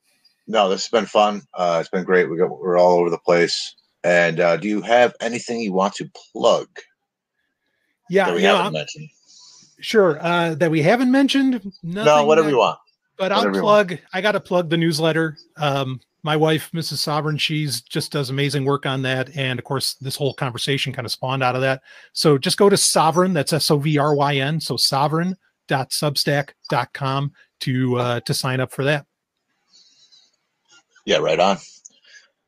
no, this has been fun. Uh, it's been great. We got we're all over the place. And uh, do you have anything you want to plug Yeah, we haven't mentioned? sure. Uh, that we haven't mentioned. No, whatever that- you want. But I'll plug. I got to plug the newsletter. Um, my wife, Mrs. Sovryn, she's just does amazing work on that, and of course, this whole conversation kind of spawned out of that. So just go to Sovryn. That's S O V R Y N. So sovryn.substack.com to uh, to sign up for that. Yeah, right on.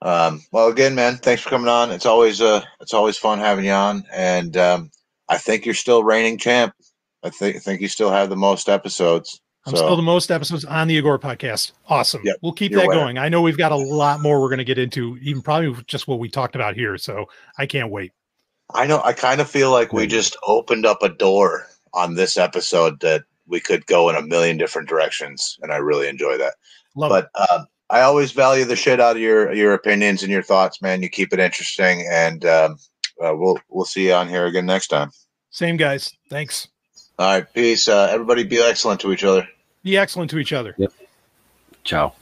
Um, well, again, man, thanks for coming on. It's always uh, it's always fun having you on, and um, I think you're still reigning champ. I think I think you still have the most episodes. I'm so still the most episodes on the Agora podcast. Awesome. Yep, we'll keep that winner. going. I know we've got a lot more we're going to get into, even probably just what we talked about here. So I can't wait. I know. I kind of feel like we just opened up a door on this episode that we could go in a million different directions, and I really enjoy that. Love it. But um, I always value the shit out of your your opinions and your thoughts, man. You keep it interesting, and um, uh, we'll we'll see you on here again next time. Same guys. Thanks. All right, peace. Uh, everybody, be excellent to each other. Be excellent to each other. Yep. ciao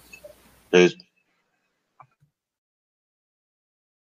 Peace.